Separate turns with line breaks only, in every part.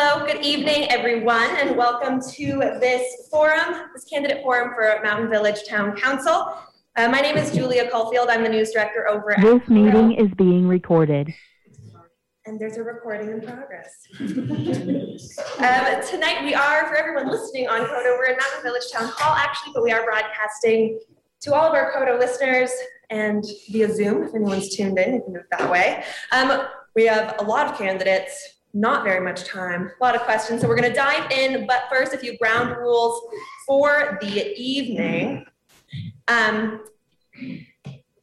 Hello, good evening, everyone, and welcome to this forum, this candidate forum for Mountain Village Town Council. Uh, my name is Julia Caulfield. I'm the news director over at.
This meeting is being recorded.
And there's a recording in progress. Um, tonight, we are, for everyone listening on KOTO, we're in Mountain Village Town Hall, actually, but we are broadcasting to all of our KOTO listeners and via Zoom, if anyone's tuned in, you can do it that way. Um, we have a lot of candidates, not very much time, a lot of questions, so we're gonna dive in, but first, a few ground rules for the evening. Um,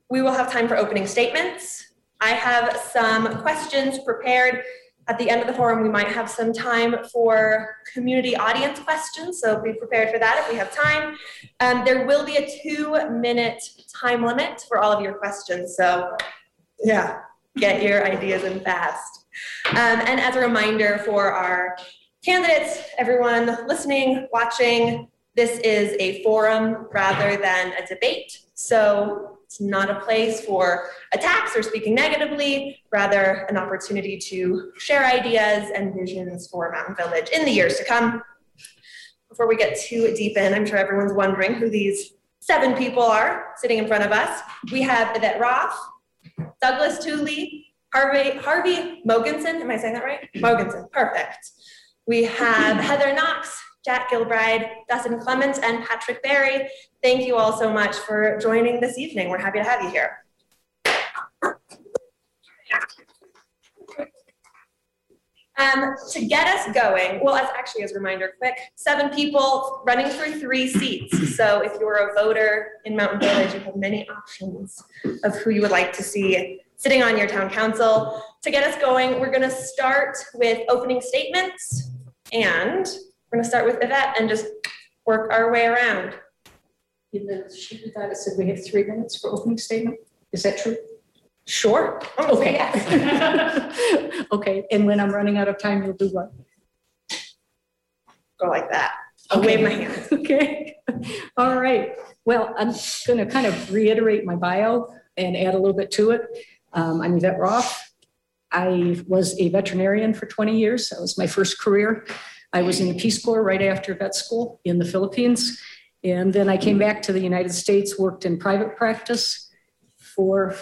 we will have time for opening statements. I have some questions prepared. At the end of the forum, we might have some time for community audience questions, so be prepared for that if we have time. Um, there will be a two-minute time limit for all of your questions, so yeah, get your ideas in fast. Um, and as a reminder for our candidates, everyone listening, watching, this is a forum rather than a debate. So it's not a place for attacks or speaking negatively, rather an opportunity to share ideas and visions for Mountain Village in the years to come. Before we get too deep in, I'm sure everyone's wondering who these seven people are sitting in front of us. We have Yvette Roth, Douglas Tooley, Harvey, Harvey Mogensen, am I saying that right? Mogensen, perfect. We have Heather Knox, Jack Gilbride, Dustin Clements, and Patrick Berry. Thank you all so much for joining this evening. We're happy to have you here. Um, to get us going, well, as actually as a reminder, quick, seven people running for three seats. So if you're a voter in Mountain Village, you have many options of who you would like to see sitting on your town council. To get us going, we're gonna start with opening statements and we're gonna start with Yvette and just work our way around.
In the sheet we it said we have three minutes for opening statement. Is that true?
Sure. Oh,
Okay.
yes.
Okay, and when I'm running out of time, you'll do what?
Go like that. I'll wave my hand.
Okay, all right. Well, I'm gonna kind of reiterate my bio and add a little bit to it. Um, I'm Yvette Roth. I was a veterinarian for 20 years. That was my first career. I was in the Peace Corps right after vet school in the Philippines. And then I came back to the United States, worked in private practice for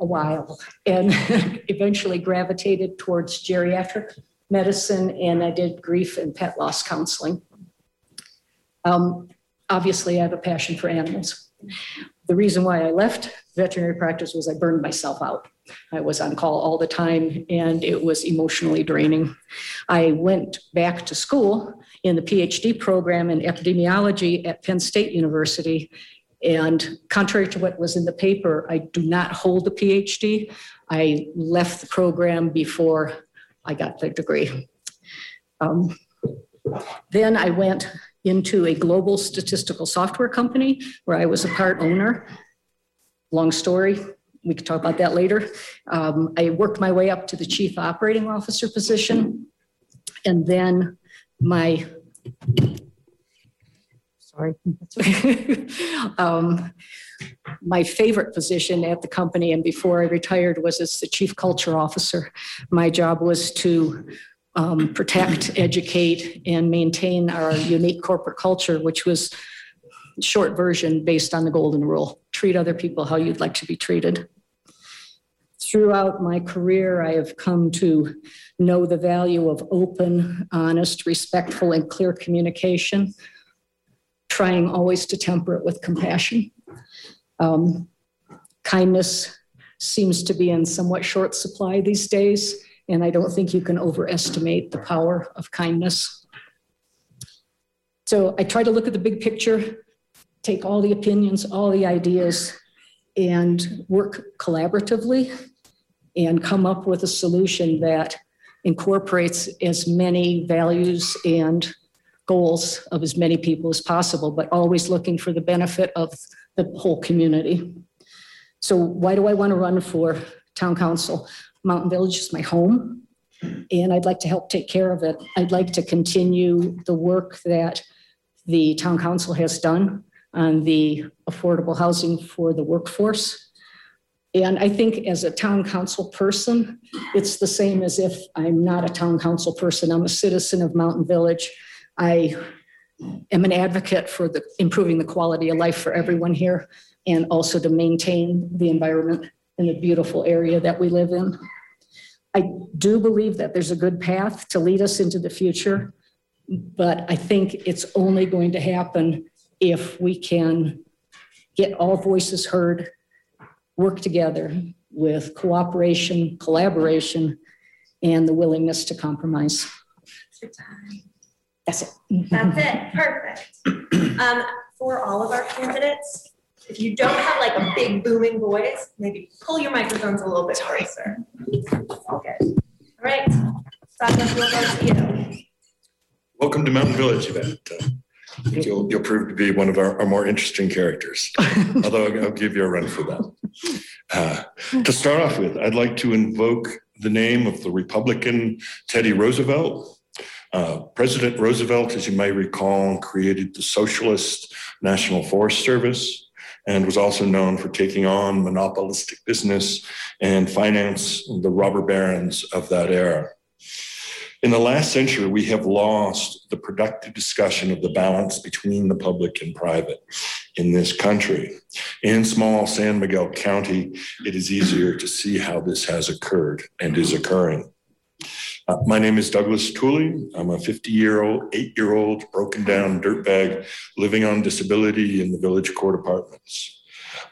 a while, and eventually gravitated towards geriatric medicine, and I did grief and pet loss counseling. Um, Obviously, I have a passion for animals. The reason why I left veterinary practice was I burned myself out. I was on call all the time, and it was emotionally draining. I went back to school in the PhD program in epidemiology at Penn State University. And contrary to what was in the paper, I do not hold a PhD. I left the program before I got the degree. Um, Then I went into a global statistical software company where I was a part owner. Long story, we could talk about that later. Um, I worked my way up to the chief operating officer position. And then my, sorry. Um, My favorite position at the company and before I retired was as the chief culture officer. My job was to um, protect, educate, and maintain our unique corporate culture, which was short version based on the golden rule. Treat other people how you'd like to be treated. Throughout my career, I have come to know the value of open, honest, respectful, and clear communication, trying always to temper it with compassion. Um, kindness seems to be in somewhat short supply these days, and I don't think you can overestimate the power of kindness. So I try to look at the big picture, take all the opinions, all the ideas, and work collaboratively and come up with a solution that incorporates as many values and goals of as many people as possible, but always looking for the benefit of the whole community. So why do I want to run for town council? Mountain Village is my home, and I'd like to help take care of it. I'd like to continue the work that the town council has done on the affordable housing for the workforce. And I think as a town council person, it's the same as if I'm not a town council person. I'm a citizen of Mountain Village. I am an advocate for the improving the quality of life for everyone here and also to maintain the environment in the beautiful area that we live in. I do believe that there's a good path to lead us into the future, but I think it's only going to happen if we can get all voices heard, work together with cooperation, collaboration, and the willingness to compromise. That's it.
That's it, perfect. Um, for all of our candidates, if you don't have like a big booming voice, maybe pull your microphones a little bit closer. All good. All right, Douglas, we'll go to you.
Welcome to Mountain Village event. I think You'll, you'll prove to be one of our, our more interesting characters, although I'll- I'll give you a run for that. Uh, To start off with, I'd like to invoke the name of the Republican Teddy Roosevelt. Uh, President Roosevelt, as you may recall, created the Socialist National Forest Service and was also known for taking on monopolistic business and finance the robber barons of that era. In the last century, we have lost the productive discussion of the balance between the public and private in this country. In small San Miguel County, it is easier to see how this has occurred and is occurring. Uh, my name is Douglas Tooley. I'm a 50 year old, eight year old, broken down dirtbag living on disability in the village court apartments.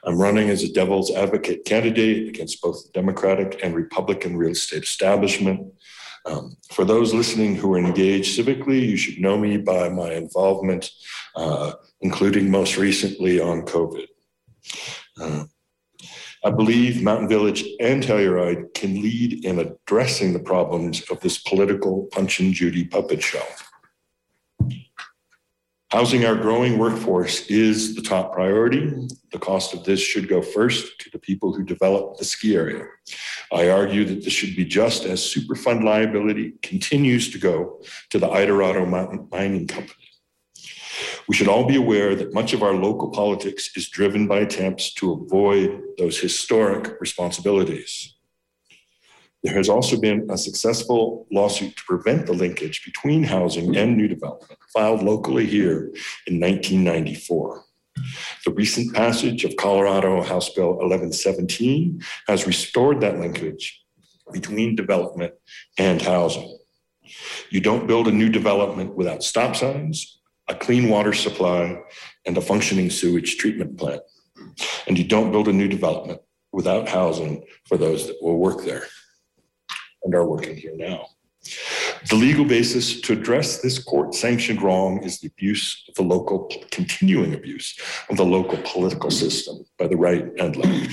I'm running as a devil's advocate candidate against both the Democratic and Republican real estate establishment. Um, for those listening who are engaged civically, you should know me by my involvement, uh, including most recently on COVID. Uh, I believe Mountain Village and Telluride can lead in addressing the problems of this political Punch and Judy puppet show. Housing our growing workforce is the top priority. The cost of this should go first to the people who develop the ski area. I argue that this should be just as Superfund liability continues to go to the Idarado Mountain Mining Company. We should all be aware that much of our local politics is driven by attempts to avoid those historic responsibilities. There has also been a successful lawsuit to prevent the linkage between housing and new development filed locally here in 1994. The recent passage of Colorado House Bill 1117 has restored that linkage between development and housing. You don't build a new development without stop signs, a clean water supply, and a functioning sewage treatment plant. And you don't build a new development without housing for those that will work there and are working here now. The legal basis to address this court sanctioned wrong is the abuse of the local, continuing abuse of the local political system by the right and left.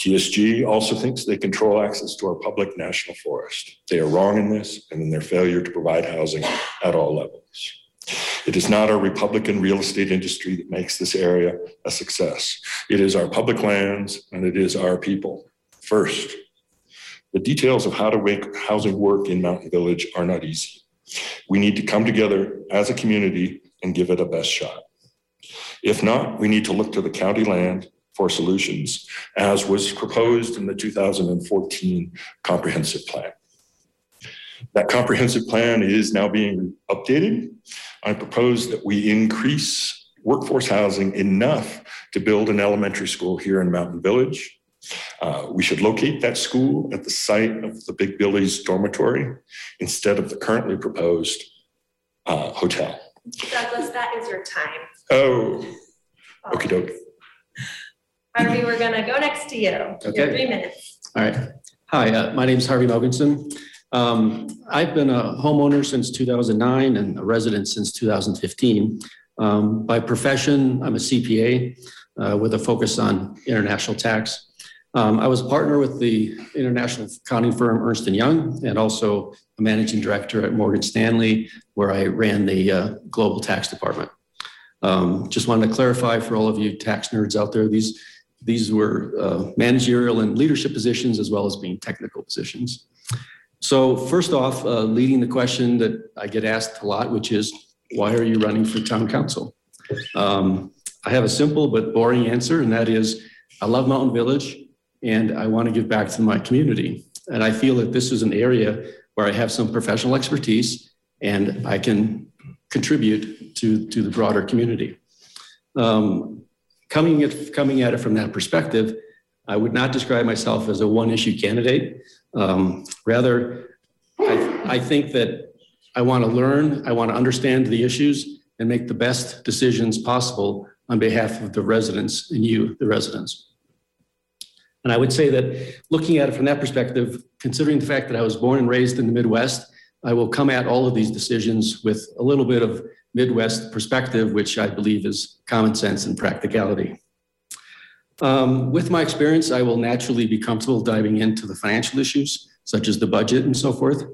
TSG also thinks they control access to our public national forest. They are wrong in this and in their failure to provide housing at all levels. It is not our Republican real estate industry that makes this area a success. It is our public lands and it is our people first. The details of how to make housing work in Mountain Village are not easy. We need to come together as a community and give it a best shot. If not, we need to look to the county land for solutions, as was proposed in the 2014 comprehensive plan. That comprehensive plan is now being updated. I propose that we increase workforce housing enough to build an elementary school here in Mountain Village. Uh, we should locate that school at the site of the Big Billy's dormitory instead of the currently proposed uh, hotel.
Douglas, that is your time.
Oh, okey doke.
Harvey, we're gonna go next to you. You
Okay.
three minutes.
All right. Hi, uh, my name is Harvey Mogensen. Um, I've been a homeowner since 2009 and a resident since 2015. Um, By profession, I'm a CPA uh, with a focus on international tax. Um, I was a partner with the international accounting firm Ernst Young and also a managing director at Morgan Stanley, where I ran the uh, global tax department. Um, Just wanted to clarify for all of you tax nerds out there, these these were uh, managerial and leadership positions as well as being technical positions. So first off, uh, leading the question that I get asked a lot, which is, why are you running for town council? Um, I have a simple but boring answer, and that is, I love Mountain Village. And I want to give back to my community. And I feel that this is an area where I have some professional expertise and I can contribute to, to the broader community. Um, coming, at, coming at it from that perspective, I would not describe myself as a one issue candidate. Um, rather, I, I think that I want to learn, I want to understand the issues and make the best decisions possible on behalf of the residents and you, the residents. And I would say that looking at it from that perspective, considering the fact that I was born and raised in the Midwest, I will come at all of these decisions with a little bit of Midwest perspective, which I believe is common sense and practicality. Um, with my experience, I will naturally be comfortable diving into the financial issues, such as the budget and so forth.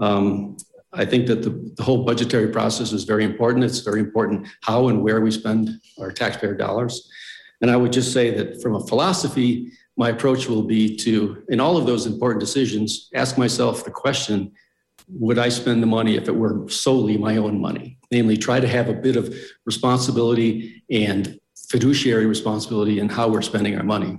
Um, I think that the, the whole budgetary process is very important. It's very important how and where we spend our taxpayer dollars. And I would just say that from a philosophy, my approach will be to, in all of those important decisions, ask myself the question would I spend the money if it were solely my own money? Namely, try to have a bit of responsibility and fiduciary responsibility in how we're spending our money.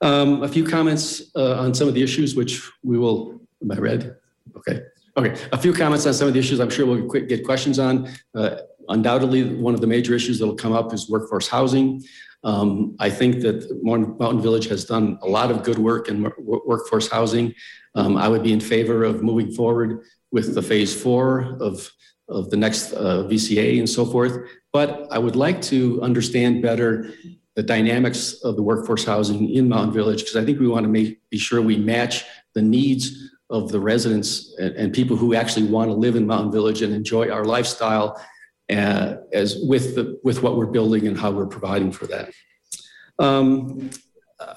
Um, a few comments uh, on some of the issues, which we will, am I read? Okay. Okay. A few comments on some of the issues I'm sure we'll get questions on. Uh, undoubtedly, one of the major issues that will come up is workforce housing. Um, I think that Mountain Village has done a lot of good work in workforce housing. Um, I would be in favor of moving forward with the phase four of, of the next uh, VCA and so forth. But I would like to understand better the dynamics of the workforce housing in Mountain Village because I think we want to make, be sure we match the needs of the residents and, and people who actually want to live in Mountain Village and enjoy our lifestyle uh, as with the with what we're building and how we're providing for that. Um,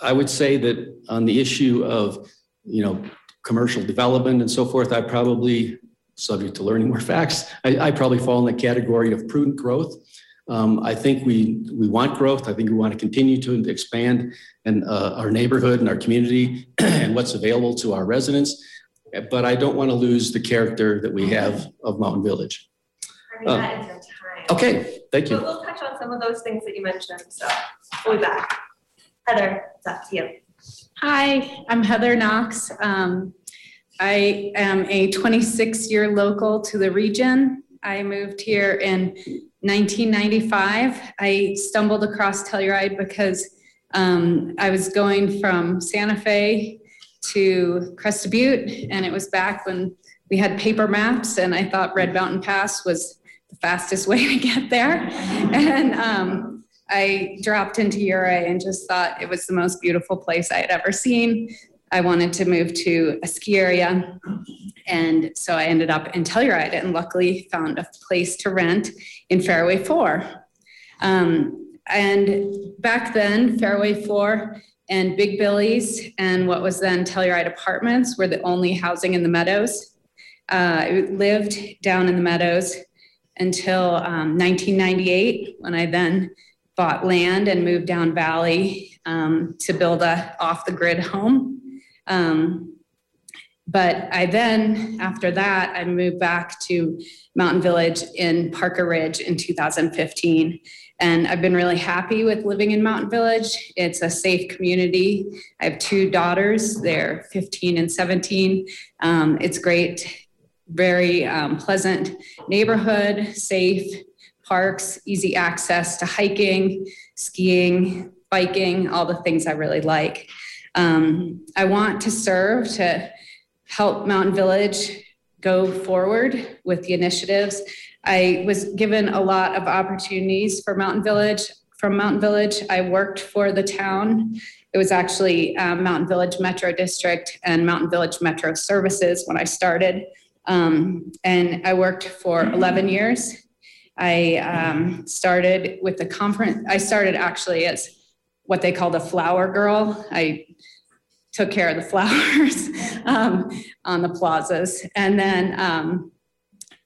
I would say that on the issue of you know commercial development and so forth, I probably subject to learning more facts. I, I probably fall in the category of prudent growth. Um, I think we we want growth. I think we want to continue to expand and uh, our neighborhood and our community and what's available to our residents. But I don't want to lose the character that we have of Mountain Village.
I mean, that is our time.
Okay, thank
But
you.
we'll touch on some of those things that you mentioned, so we'll be back. Heather, it's up to you.
Hi, I'm Heather Knox. Um, I am a 26-year local to the region. I moved here in 1995. I stumbled across Telluride because um, I was going from Santa Fe to Crested Butte, and it was back when we had paper maps, and I thought Red Mountain Pass was the fastest way to get there. And um, I dropped into Ouray and just thought it was the most beautiful place I had ever seen. I wanted to move to a ski area. And so I ended up in Telluride and luckily found a place to rent in Fairway 4. Um, and back then, Fairway 4 and Big Billy's and what was then Telluride Apartments were the only housing in the meadows. Uh, I lived down in the meadows until um, 1998 when I then bought land and moved down valley um, to build a off the grid home. Um, but I then, after that, I moved back to Mountain Village in Parker Ridge in 2015. And I've been really happy with living in Mountain Village. It's a safe community. I have two daughters, they're 15 and 17. Um, it's great, very um, pleasant neighborhood, safe, parks, easy access to hiking, skiing, biking, all the things I really like. Um, I want to serve to help Mountain Village go forward with the initiatives. I was given a lot of opportunities for Mountain Village. From Mountain Village, I worked for the town. It was actually um, Mountain Village Metro District and Mountain Village Metro Services when I started. Um, and I worked for 11 years. I um, started with the conference, I started actually as what they called a flower girl. I took care of the flowers um, on the plazas. And then um,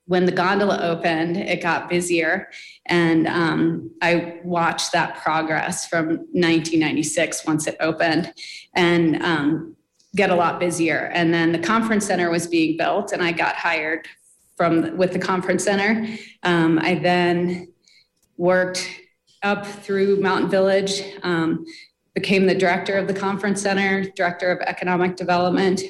when the gondola opened, it got busier. And um, I watched that progress from 1996 once it opened and um, get a lot busier. And then the conference center was being built, and I got hired from with the conference center. Um, I then worked up through Mountain Village. Um, became the director of the conference center, director of economic development,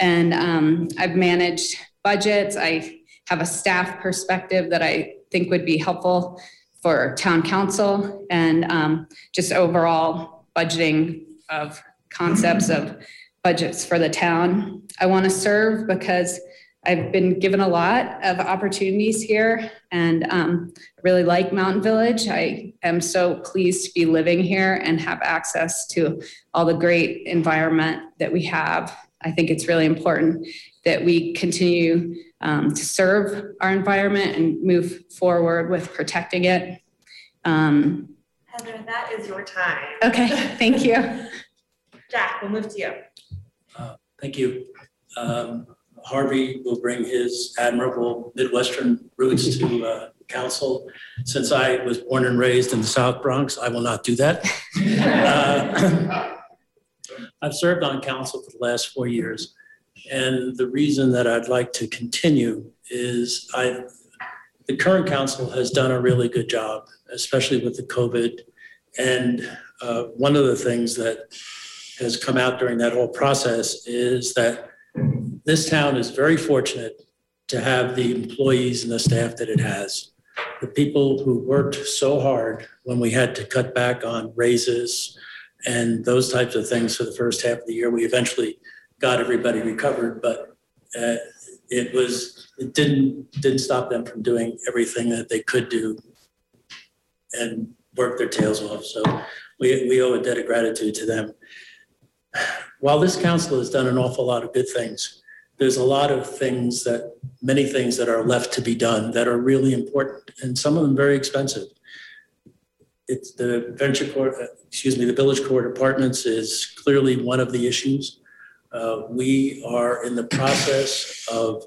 and um, I've managed budgets. I have a staff perspective that I think would be helpful for town council and um, just overall budgeting of concepts of budgets for the town. I want to serve because I've been given a lot of opportunities here and um, I really like Mountain Village. I am so pleased to be living here and have access to all the great environment that we have. I think it's really important that we continue um, to serve our environment and move forward with protecting it. Um,
Heather, that is your time.
okay, thank you.
Jack, we'll move to you.
Thank you. Um, Harvey will bring his admirable Midwestern roots to uh, council. Since I was born and raised in the South Bronx, I will not do that. Uh, I've served on council for the last four years. And the reason that I'd like to continue is I, the current council has done a really good job, especially with the COVID. And uh, one of the things that has come out during that whole process is that this town is very fortunate to have the employees and the staff that it has. The people who worked so hard when we had to cut back on raises and those types of things for the first half of the year. We eventually got everybody recovered, but uh, it was, it didn't, didn't stop them from doing everything that they could do and work their tails off. So we, we owe a debt of gratitude to them while this council has done an awful lot of good things, there's a lot of things that, many things that are left to be done that are really important, and some of them very expensive. It's the venture court, excuse me, the village court apartments is clearly one of the issues. Uh, We are in the process of,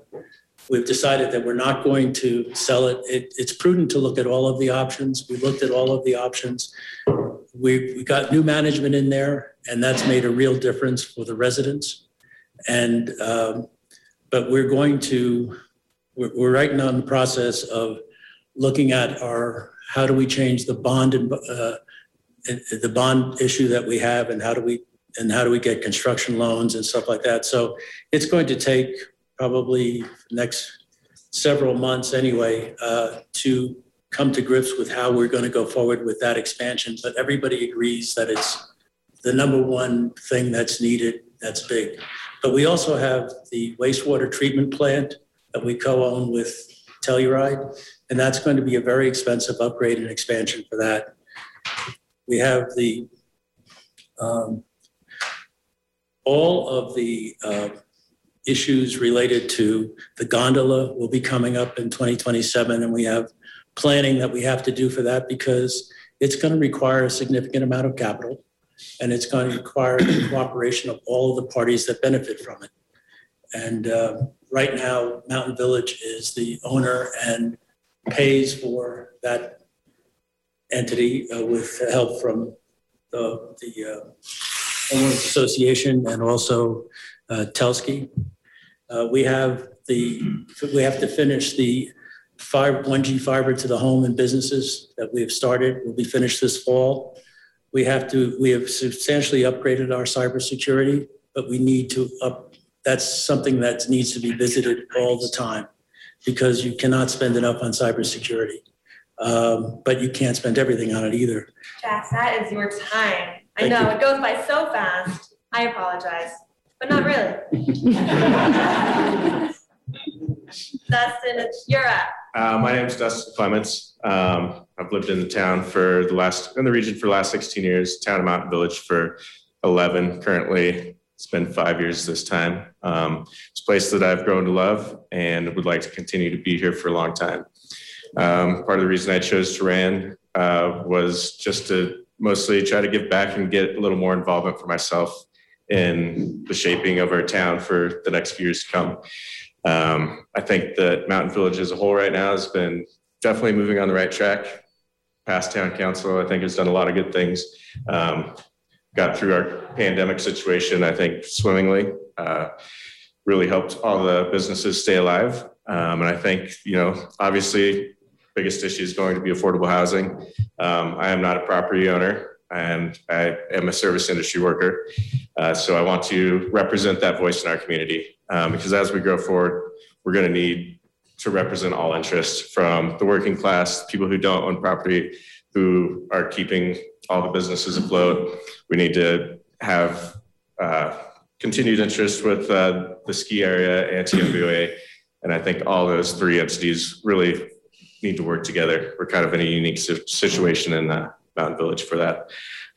we've decided that we're not going to sell it. It, it's prudent to look at all of the options. We looked at all of the options. We, we got new management in there, and that's made a real difference for the residents. And, um, but we're going to, we're, we're right now in the process of looking at our, how do we change the bond and, uh, the bond issue that we have, and how do we, and how do we get construction loans and stuff like that. So it's going to take probably next several months anyway, uh, to come to grips with how we're going to go forward with that expansion. But everybody agrees that it's the number one thing that's needed, that's big. But we also have the wastewater treatment plant that we co-own with Telluride, and that's going to be a very expensive upgrade and expansion for that. We have the, um, all of the uh, issues related to the gondola will be coming up in 2027, and we have planning that we have to do for that because it's going to require a significant amount of capital and it's going to require the cooperation of all of the parties that benefit from it. And uh, right now, Mountain Village is the owner and pays for that entity uh, with help from the, the uh, homeowners association and also uh, Telski. Uh, we have the, we have to finish the fiber, 1G fiber to the home and businesses that we have started will be finished this fall. We have to, we have substantially upgraded our cybersecurity, but we need to up, that's something that needs to be visited all the time because you cannot spend enough on cybersecurity. Um, but you can't spend everything on it either.
Jack, that is your time. I
Thank
know,
you.
it goes by so fast. I apologize, but not really. Dustin, it's you're up.
Uh, my name is Dustin Clements. Um, I've lived in the town for the last, in the region for the last 16 years, town of Mountain Village for 11 currently. It's been five years this time. Um, it's a place that I've grown to love and would like to continue to be here for a long time. Um, part of the reason I chose Turan uh, was just to mostly try to give back and get a little more involvement for myself in the shaping of our town for the next few years to come. Um, I think that Mountain Village as a whole right now has been definitely moving on the right track. Past town council, I think, has done a lot of good things. Um, got through our pandemic situation, I think, swimmingly. Uh, really helped all the businesses stay alive. Um, and I think, you know, obviously, biggest issue is going to be affordable housing. Um, I am not a property owner. And I am a service industry worker. Uh, so I want to represent that voice in our community um, because as we grow forward, we're going to need to represent all interests from the working class, people who don't own property, who are keeping all the businesses afloat. We need to have uh, continued interest with uh, the ski area and TMVOA. And I think all those three entities really need to work together. We're kind of in a unique situation in uh, Mountain Village for that.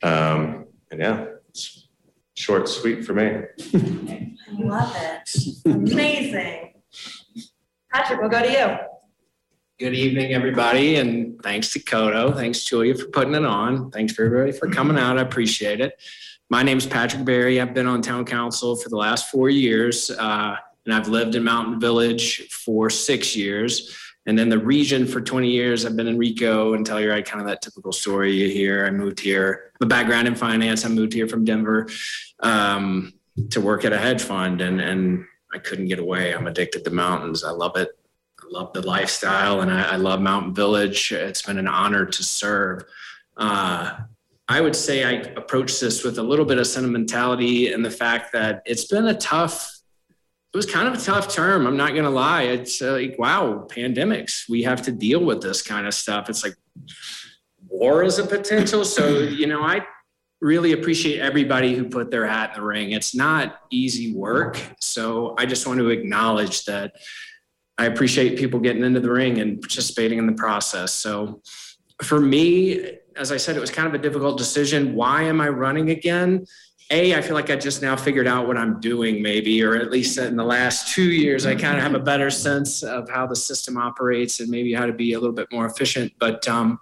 Um, and yeah, it's short, sweet for me.
I love it. Amazing. Patrick, we'll go to you.
Good evening, everybody, and thanks to KOTO. Thanks, Julia, for putting it on. Thanks for everybody for coming out. I appreciate it. My name is Patrick Berry. I've been on town council for the last four years, uh, and I've lived in Mountain Village for six years. And then the region for 20 years. I've been in Rico and Telluride, kind of that typical story you hear. I moved here, a background in finance. I moved here from Denver um, to work at a hedge fund, and and I couldn't get away. I'm addicted to mountains. I love it. I love the lifestyle and I, I love Mountain Village. It's been an honor to serve. Uh, I would say I approach this with a little bit of sentimentality and the fact that it's been a tough, it was kind of a tough term. I'm not going to lie. It's uh, like, wow, pandemics. We have to deal with this kind of stuff. It's like war is a potential. So, you know, I really appreciate everybody who put their hat in the ring. It's not easy work. So I just want to acknowledge that I appreciate people getting into the ring and participating in the process. So for me, as I said, it was kind of a difficult decision. Why am I running again? A, I feel like I just now figured out what I'm doing, maybe, or at least in the last two years, I kind of have a better sense of how the system operates and maybe how to be a little bit more efficient. But um,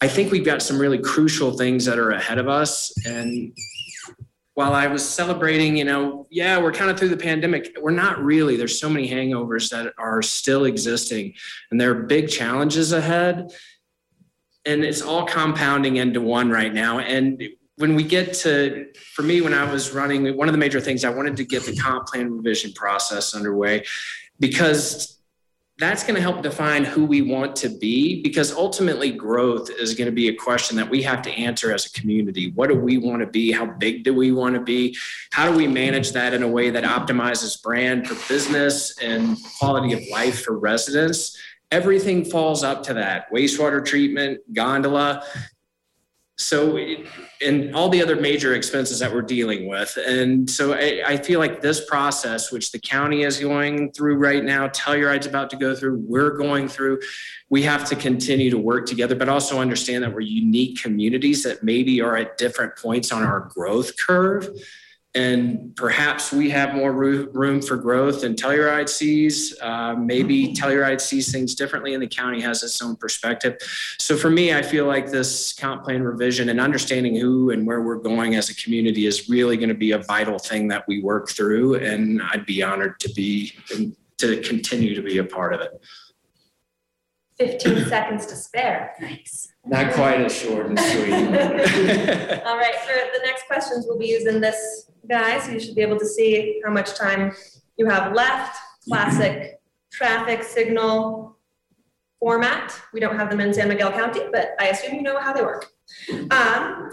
I think we've got some really crucial things that are ahead of us. And while I was celebrating, you know, yeah, we're kind of through the pandemic, we're not really. There's so many hangovers that are still existing, and there are big challenges ahead. And it's all compounding into one right now. And when we get to, for me, when I was running, one of the major things I wanted to get the comp plan revision process underway because that's going to help define who we want to be because ultimately growth is going to be a question that we have to answer as a community. What do we want to be? How big do we want to be? How do we manage that in a way that optimizes brand for business and quality of life for residents? Everything falls up to that wastewater treatment, gondola. So, and all the other major expenses that we're dealing with. And so I, I feel like this process, which the county is going through right now, Telluride's about to go through, we're going through, we have to continue to work together, but also understand that we're unique communities that maybe are at different points on our growth curve. And perhaps we have more room for growth than Telluride sees. Uh, maybe Telluride sees things differently and the county has its own perspective. So for me, I feel like this comp plan revision and understanding who and where we're going as a community is really going to be a vital thing that we work through. And I'd be honored to be, to continue to be a part of it.
15 seconds to spare.
Nice.
Not quite as short and sweet.
All right, for the next questions, we'll be using this guy, so you should be able to see how much time you have left. Classic traffic signal format. We don't have them in San Miguel County, but I assume you know how they work. Um,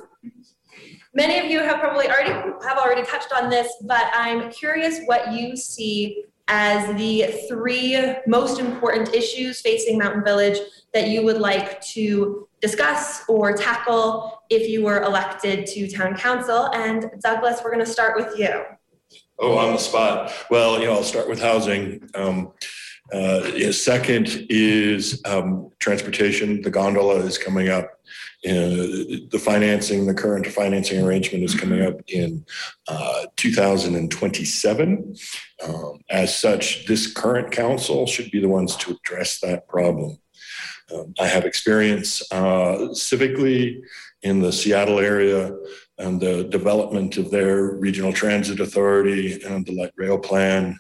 Many of you have probably already, have already touched on this, but I'm curious what you see as the three most important issues facing Mountain Village that you would like to discuss or tackle if you were elected to town council. And Douglas, we're going to start with you.
Oh, on the spot. Well, you know, I'll start with housing. Um, uh, second is, um, transportation. The gondola is coming up. Uh, the financing, the current financing arrangement is coming up in, uh, two thousand and twenty-seven. Um, as such, this current council should be the ones to address that problem. Um, I have experience, uh, civically in the Seattle area and the development of their regional transit authority and the light rail plan.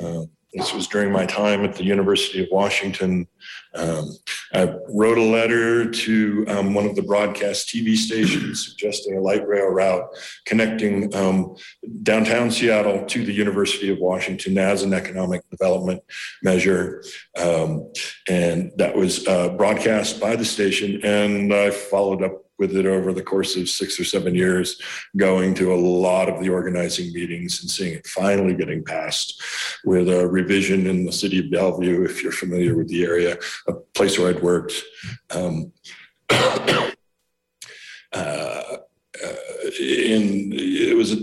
Uh, This was during my time at the University of Washington. Um, I wrote a letter to um, one of the broadcast TV stations suggesting a light rail route connecting um, downtown Seattle to the University of Washington as an economic development measure. Um, And that was uh, broadcast by the station and I followed up with it over the course of six or seven years, going to a lot of the organizing meetings and seeing it finally getting passed with a revision in the city of Bellevue, if you're familiar with the area, a place where I'd worked. Um, uh, in, it was a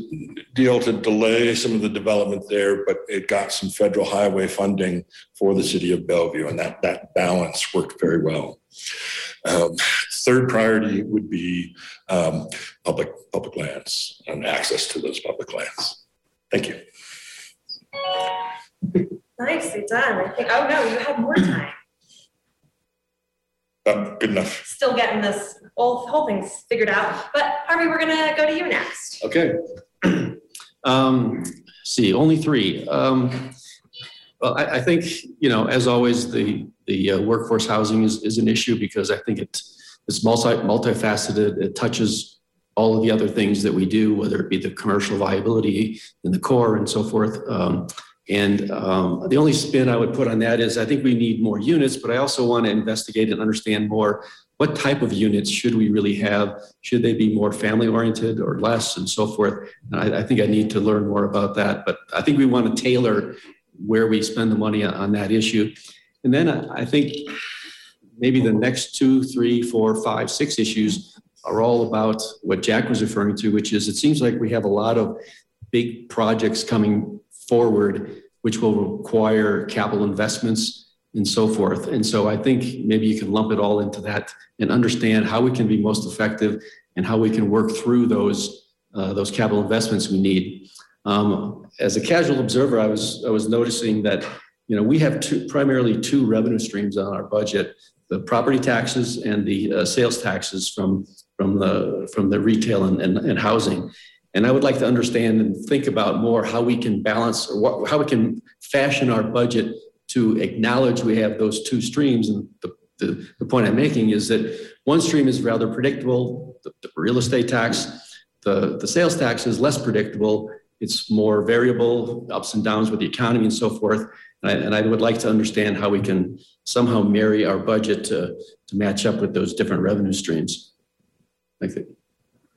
deal to delay some of the development there, but it got some federal highway funding for the city of Bellevue, and that, that balance worked very well. Um, Third priority would be um, public, public lands and access to those public lands. Thank you.
Nicely done. I think, oh no, you had more time.
Uh, Good enough.
Still getting this whole, whole thing's figured out. But Harvey, we're gonna go to you next.
Okay. Um, see, only three. Um, well, I, I think, you know, as always, the, the uh, workforce housing is, is an issue because I think it, it's multi, multifaceted. It touches all of the other things that we do, whether it be the commercial viability in the core and so forth. Um, and um, the only spin I would put on that is I think we need more units, but I also want to investigate and understand more what type of units should we really have? Should they be more family oriented or less and so forth? And I, I think I need to learn more about that, but I think we want to tailor where we spend the money on, that issue. And then I, I think maybe the next two, three, four, five, six issues are all about what Jack was referring to, which is it seems like we have a lot of big projects coming forward, which will require capital investments and so forth. And so I think maybe you can lump it all into that and understand how we can be most effective and how we can work through those uh, those capital investments we need. Um, as a casual observer, I was I was noticing that you know we have two primarily two revenue streams on our budget: the property taxes and the uh, sales taxes from from the from the retail and, and, and housing. And I would like to understand and think about more how we can balance or what, how we can fashion our budget to acknowledge we have those two streams. And the, the, the point I'm making is that one stream is rather predictable, the, the real estate tax, the, the sales tax is less predictable. It's more variable, ups and downs with the economy and so forth. And I, and I would like to understand how we can somehow marry our budget to, to match up with those different revenue streams. I think.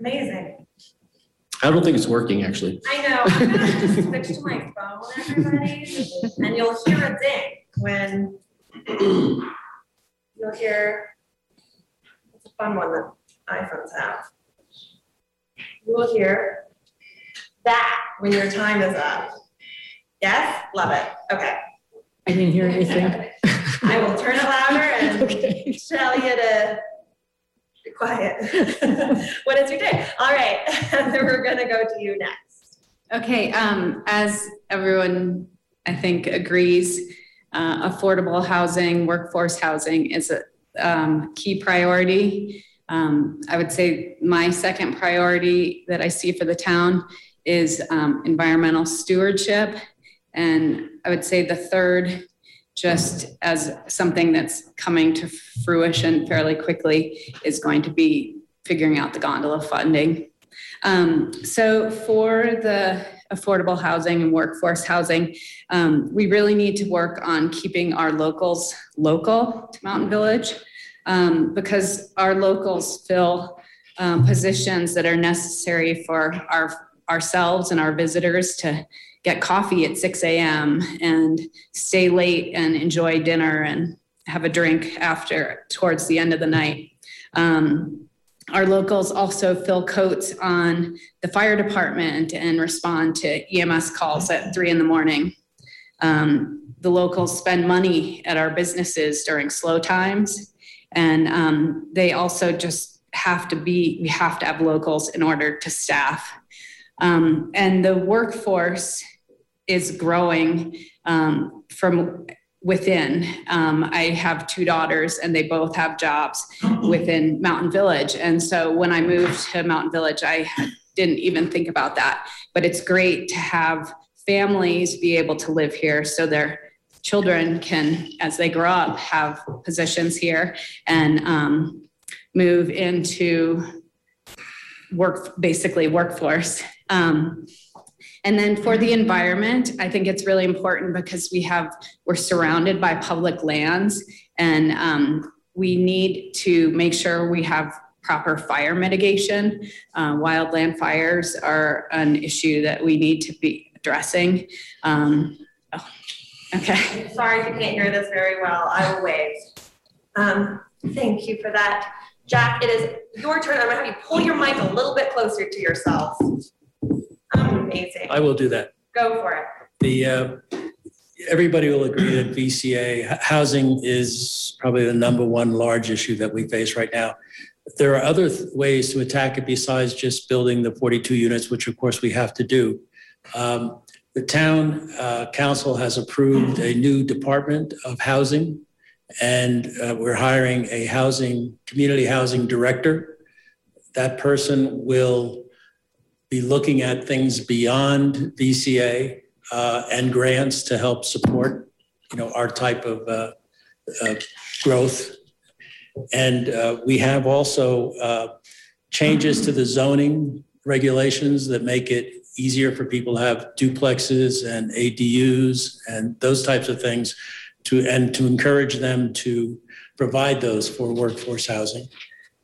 Amazing.
I don't think it's working, actually.
I know. I'm gonna just switch to my phone, everybody, and you'll hear a ding when you'll hear. It's a fun one that iPhones have. You will hear that when your time is up. Yes, love it. Okay.
I didn't hear anything.
I will turn it louder and
Okay.
tell you to be quiet. What is your day? All right, and then we're gonna go to you next.
Okay, um, as everyone, I think, agrees, uh, affordable housing, workforce housing is a, um, key priority. Um, I would say my second priority that I see for the town is, um, environmental stewardship. And I would say the third, just as something that's coming to fruition fairly quickly, is going to be figuring out the gondola funding. Um, so for the affordable housing and workforce housing, um, we really need to work on keeping our locals local to Mountain Village um, because our locals fill um, positions that are necessary for our ourselves and our visitors to get coffee at 6 a.m. and stay late and enjoy dinner and have a drink after towards the end of the night. Um, our locals also fill coats on the fire department and respond to EMS calls at three in the morning. Um, the locals spend money at our businesses during slow times. And um, they also just have to be, we have to have locals in order to staff. Um, and the workforce is growing um, from within. Um, I have two daughters and they both have jobs within Mountain Village. And so when I moved to Mountain Village, I didn't even think about that. But it's great to have families be able to live here so their children can, as they grow up, have positions here and um, move into work, basically workforce. Um, and then for the environment, I think it's really important because we have, we're surrounded by public lands and um, we need to make sure we have proper fire mitigation. Uh, Wildland fires are an issue that we need to be addressing. Um, oh, Okay.
Sorry if you can't hear this very well. I will wave. Um, thank you for that. Jack, it is your turn. I'm gonna have you pull your mic a little bit closer to yourself. Amazing.
I will do that.
Go for it.
The, uh, everybody will agree that VCA, h- housing is probably the number one large issue that we face right now. There are other th- ways to attack it besides just building the 42 units, which of course we have to do. Um, The town uh, council has approved a new department of housing, and uh, we're hiring a housing, community housing director. That person will be looking at things beyond VCA uh, and grants to help support, you know, our type of uh, uh, growth. And uh, we have also uh, changes to the zoning regulations that make it easier for people to have duplexes and ADUs and those types of things to, and to encourage them to provide those for workforce housing.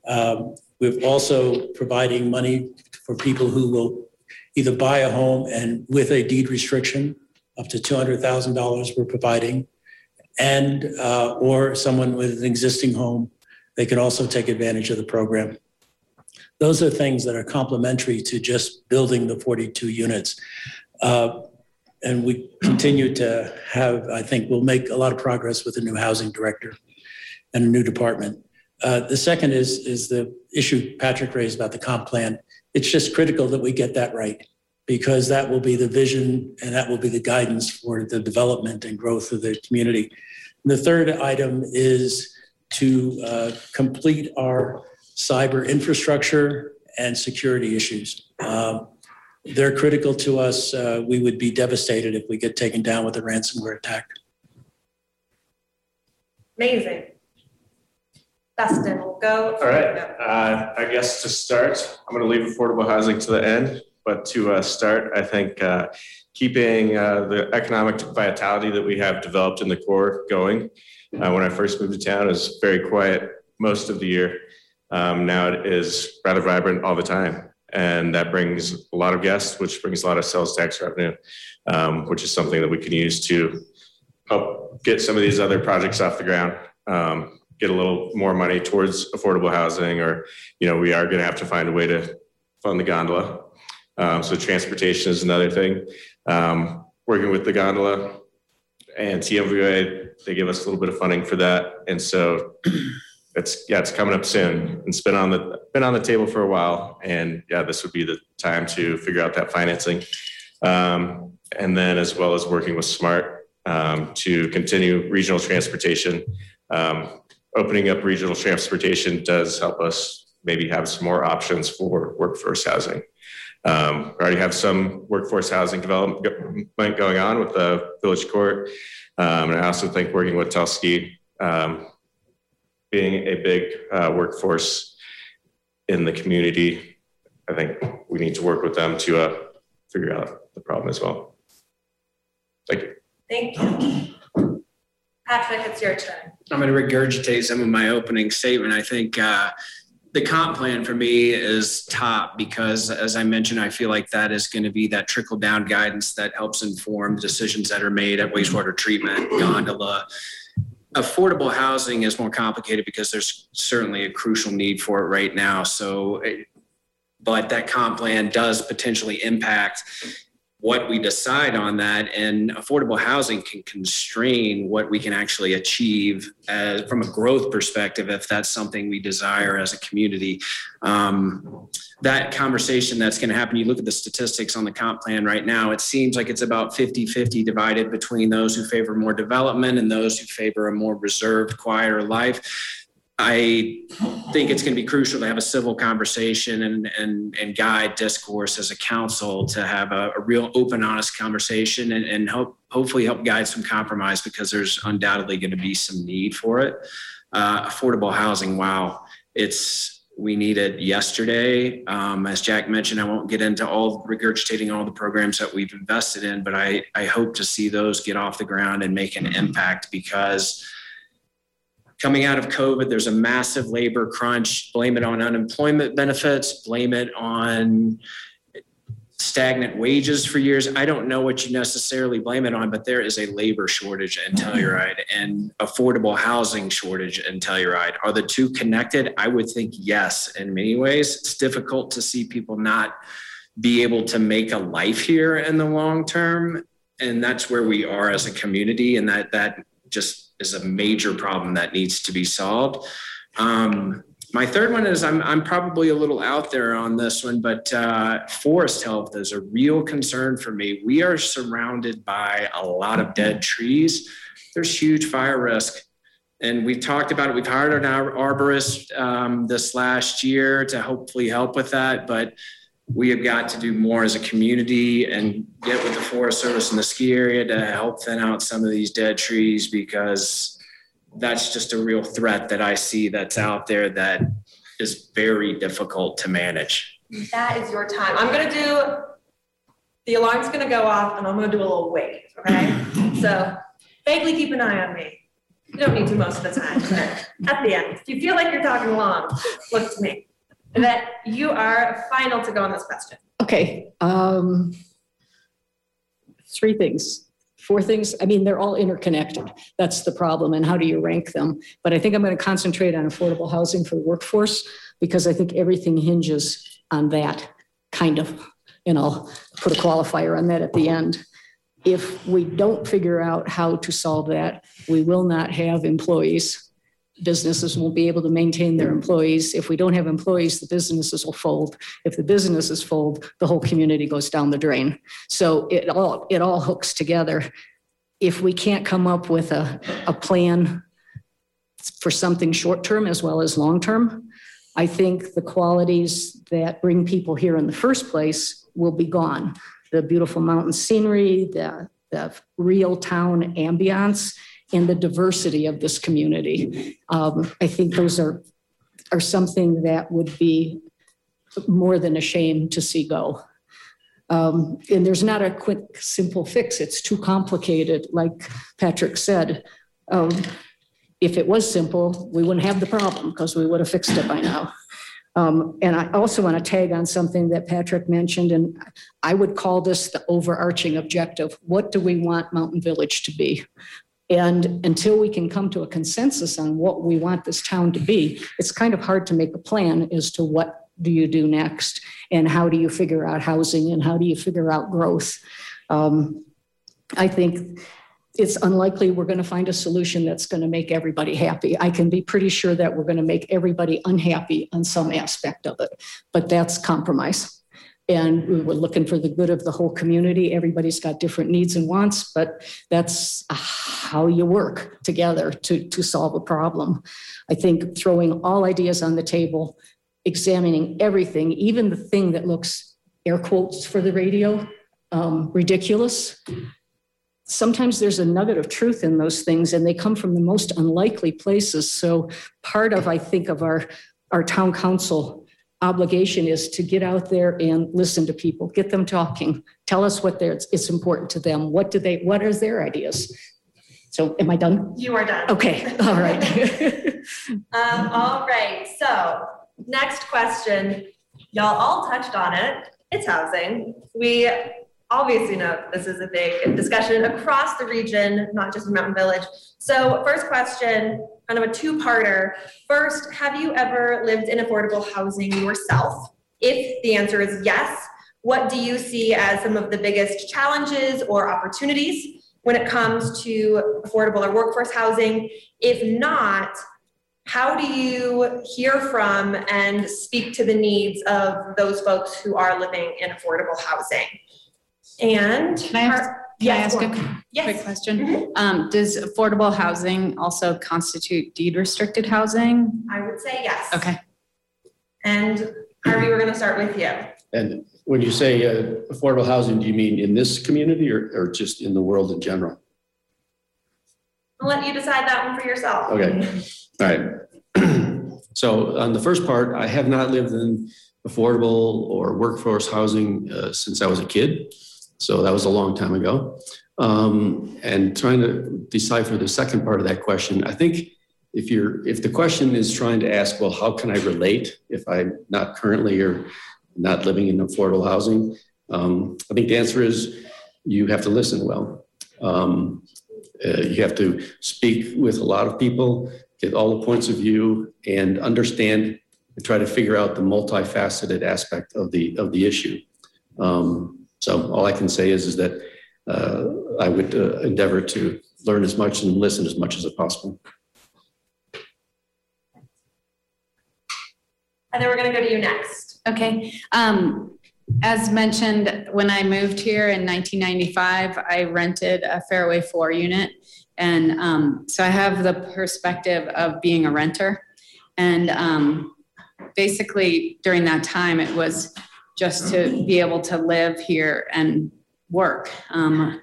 Um, We've also providing money for people who will either buy a home and with a deed restriction, up to $200,000 we're providing, and, uh, or someone with an existing home, they can also take advantage of the program. Those are things that are complementary to just building the 42 units. Uh, And we continue to have, I think we'll make a lot of progress with the new housing director and a new department. Uh, The second is, is the issue Patrick raised about the comp plan. It's just critical that we get that right because that will be the vision and that will be the guidance for the development and growth of the community. And the third item is to uh, complete our cyber infrastructure and security issues. Um, They're critical to us. Uh, We would be devastated if we get taken down with a ransomware attack.
Amazing. Dustin, we'll go.
All right, uh, I guess to start, I'm going to leave affordable housing to the end, but to uh, start, I think uh, keeping uh, the economic vitality that we have developed in the core going. Uh, When I first moved to town, it was very quiet most of the year. Um, Now it is rather vibrant all the time. And that brings a lot of guests, which brings a lot of sales tax revenue, um, which is something that we can use to help get some of these other projects off the ground. um, Get a little more money towards affordable housing, or, you know, we are going to have to find a way to fund the gondola. Um, So transportation is another thing. Um, Working with the gondola and TMVOA, they give us a little bit of funding for that. And so it's, yeah, it's coming up soon. It's been on the, been on the table for a while. And yeah, this would be the time to figure out that financing. Um, And then as well as working with SMART um, to continue regional transportation. Um, Opening up regional transportation does help us maybe have some more options for workforce housing. Um, we already have some workforce housing development going on with the village court. Um, and I also think working with Telski, um, being a big, uh, workforce in the community, I think we need to work with them to, uh, figure out the problem as well. Thank you.
Thank you. Patrick, it's your turn.
I'm going to regurgitate some of my opening statement. I think uh, the comp plan for me is top because, as I mentioned, I feel like that is going to be that trickle down guidance that helps inform the decisions that are made at wastewater treatment, gondola. Affordable housing is more complicated because there's certainly a crucial need for it right now. So, it- but that comp plan does potentially impact what we decide on that and affordable housing can constrain what we can actually achieve as, from a growth perspective if that's something we desire as a community. Um, that conversation that's going to happen you look at the statistics on the comp plan right now it seems like it's about 50-50 divided between those who favor more development and those who favor a more reserved quieter life I think it's going to be crucial to have a civil conversation and, and, and guide discourse as a council to have a, a real open, honest conversation and, and help, hopefully help guide some compromise because there's undoubtedly going to be some need for it. Uh, affordable housing, wow, it's, we need it yesterday. Um, as Jack mentioned, I won't get into all regurgitating all the programs that we've invested in, but I, I hope to see those get off the ground and make an impact because coming out of COVID, there's a massive labor crunch. Blame it on unemployment benefits, blame it on stagnant wages for years. I don't know what you necessarily blame it on, but there is a labor shortage in Telluride and affordable housing shortage in Telluride. Are the two connected? I would think yes, in many ways. It's difficult to see people not be able to make a life here in the long term. And that's where we are as a community. And that that just is a major problem that needs to be solved. Um, my third one is I'm, I'm probably a little out there on this one, but uh, forest health is a real concern for me. We are surrounded by a lot of dead trees. There's huge fire risk. And we've talked about it. We've hired an arborist um, this last year to hopefully help with that. But we have got to do more as a community and get with the Forest Service in the ski area to help thin out some of these dead trees because that's just a real threat that I see that's out there that is very difficult to manage.
That is your time. I'm gonna do, the alarm's gonna go off and I'm gonna do a little wave, okay? So vaguely keep an eye on me. You don't need to most of the time, but at the end, if you feel like you're talking long, look to me. That you are final to go on this question.
Okay, um, three things, four things. I mean, they're all interconnected. That's the problem. And how do you rank them? But I think I'm going to concentrate on affordable housing for the workforce because I think everything hinges on that kind of, and I'll put a qualifier on that at the end. If we don't figure out how to solve that, we will not have employees businesses won't be able to maintain their employees. If we don't have employees, the businesses will fold. If the businesses fold, the whole community goes down the drain. So it all, it all hooks together. If we can't come up with a, a plan for something short-term as well as long-term, I think the qualities that bring people here in the first place will be gone. The beautiful mountain scenery, the, the real town ambiance, and the diversity of this community. Um, I think those are, are something that would be more than a shame to see go. Um, and there's not a quick, simple fix. It's too complicated, like Patrick said. Um, if it was simple, we wouldn't have the problem because we would have fixed it by now. Um, and I also want to tag on something that Patrick mentioned, and I would call this the overarching objective. What do we want Mountain Village to be? And until we can come to a consensus on what we want this town to be, it's kind of hard to make a plan as to what do you do next and how do you figure out housing and how do you figure out growth. Um, I think it's unlikely we're going to find a solution that's going to make everybody happy. I can be pretty sure that we're going to make everybody unhappy on some aspect of it, but that's compromise. And we were looking for the good of the whole community. Everybody's got different needs and wants, but that's how you work together to, to solve a problem. I think throwing all ideas on the table, examining everything, even the thing that looks, air quotes for the radio, um, ridiculous. Sometimes there's a nugget of truth in those things and they come from the most unlikely places. So part of, I think, of our, our town council obligation is to get out there and listen to people, get them talking, tell us what they're, it's important to them. What do they, what are their ideas? So am I done?
You are done.
Okay, all right.
Um, all right, so next question. Y'all all touched on it. It's housing. We obviously know this is a big discussion across the region, not just in Mountain Village. So first question, kind of a two-parter. First, have you ever lived in affordable housing yourself? If the answer is yes, what do you see as some of the biggest challenges or opportunities when it comes to affordable or workforce housing? If not, how do you hear from and speak to the needs of those folks who are living in affordable housing? And
Can I Can I
yes,
ask
go
a
on.
quick
Yes.
question?
Mhm.
Um, does affordable housing also constitute deed restricted housing?
I would say yes.
Okay.
And Harvey, we're gonna start with you.
And when you say uh, affordable housing, do you mean in this community or, or just in the world in general?
I'll let you decide that one for yourself.
Okay, all right. So on the first part, I have not lived in affordable or workforce housing uh, since I was a kid. So that was a long time ago. Um, And trying to decipher the second part of that question, I think if you're, if the question is trying to ask, well, how can I relate if I'm not currently or not living in affordable housing? Um, I think the answer is you have to listen well. Um, uh, you have to speak with a lot of people, get all the points of view and understand and try to figure out the multifaceted aspect of the, of the issue. Um, so all I can say is, is that uh, I would uh, endeavor to learn as much and listen as much as possible.
Heather, we're gonna go to you next.
Okay, um, as mentioned, when I moved here in nineteen ninety-five, I rented a Fairway Four unit. And, um, so I have the perspective of being a renter. And, um, basically during that time, it was just to be able to live here and work. Um,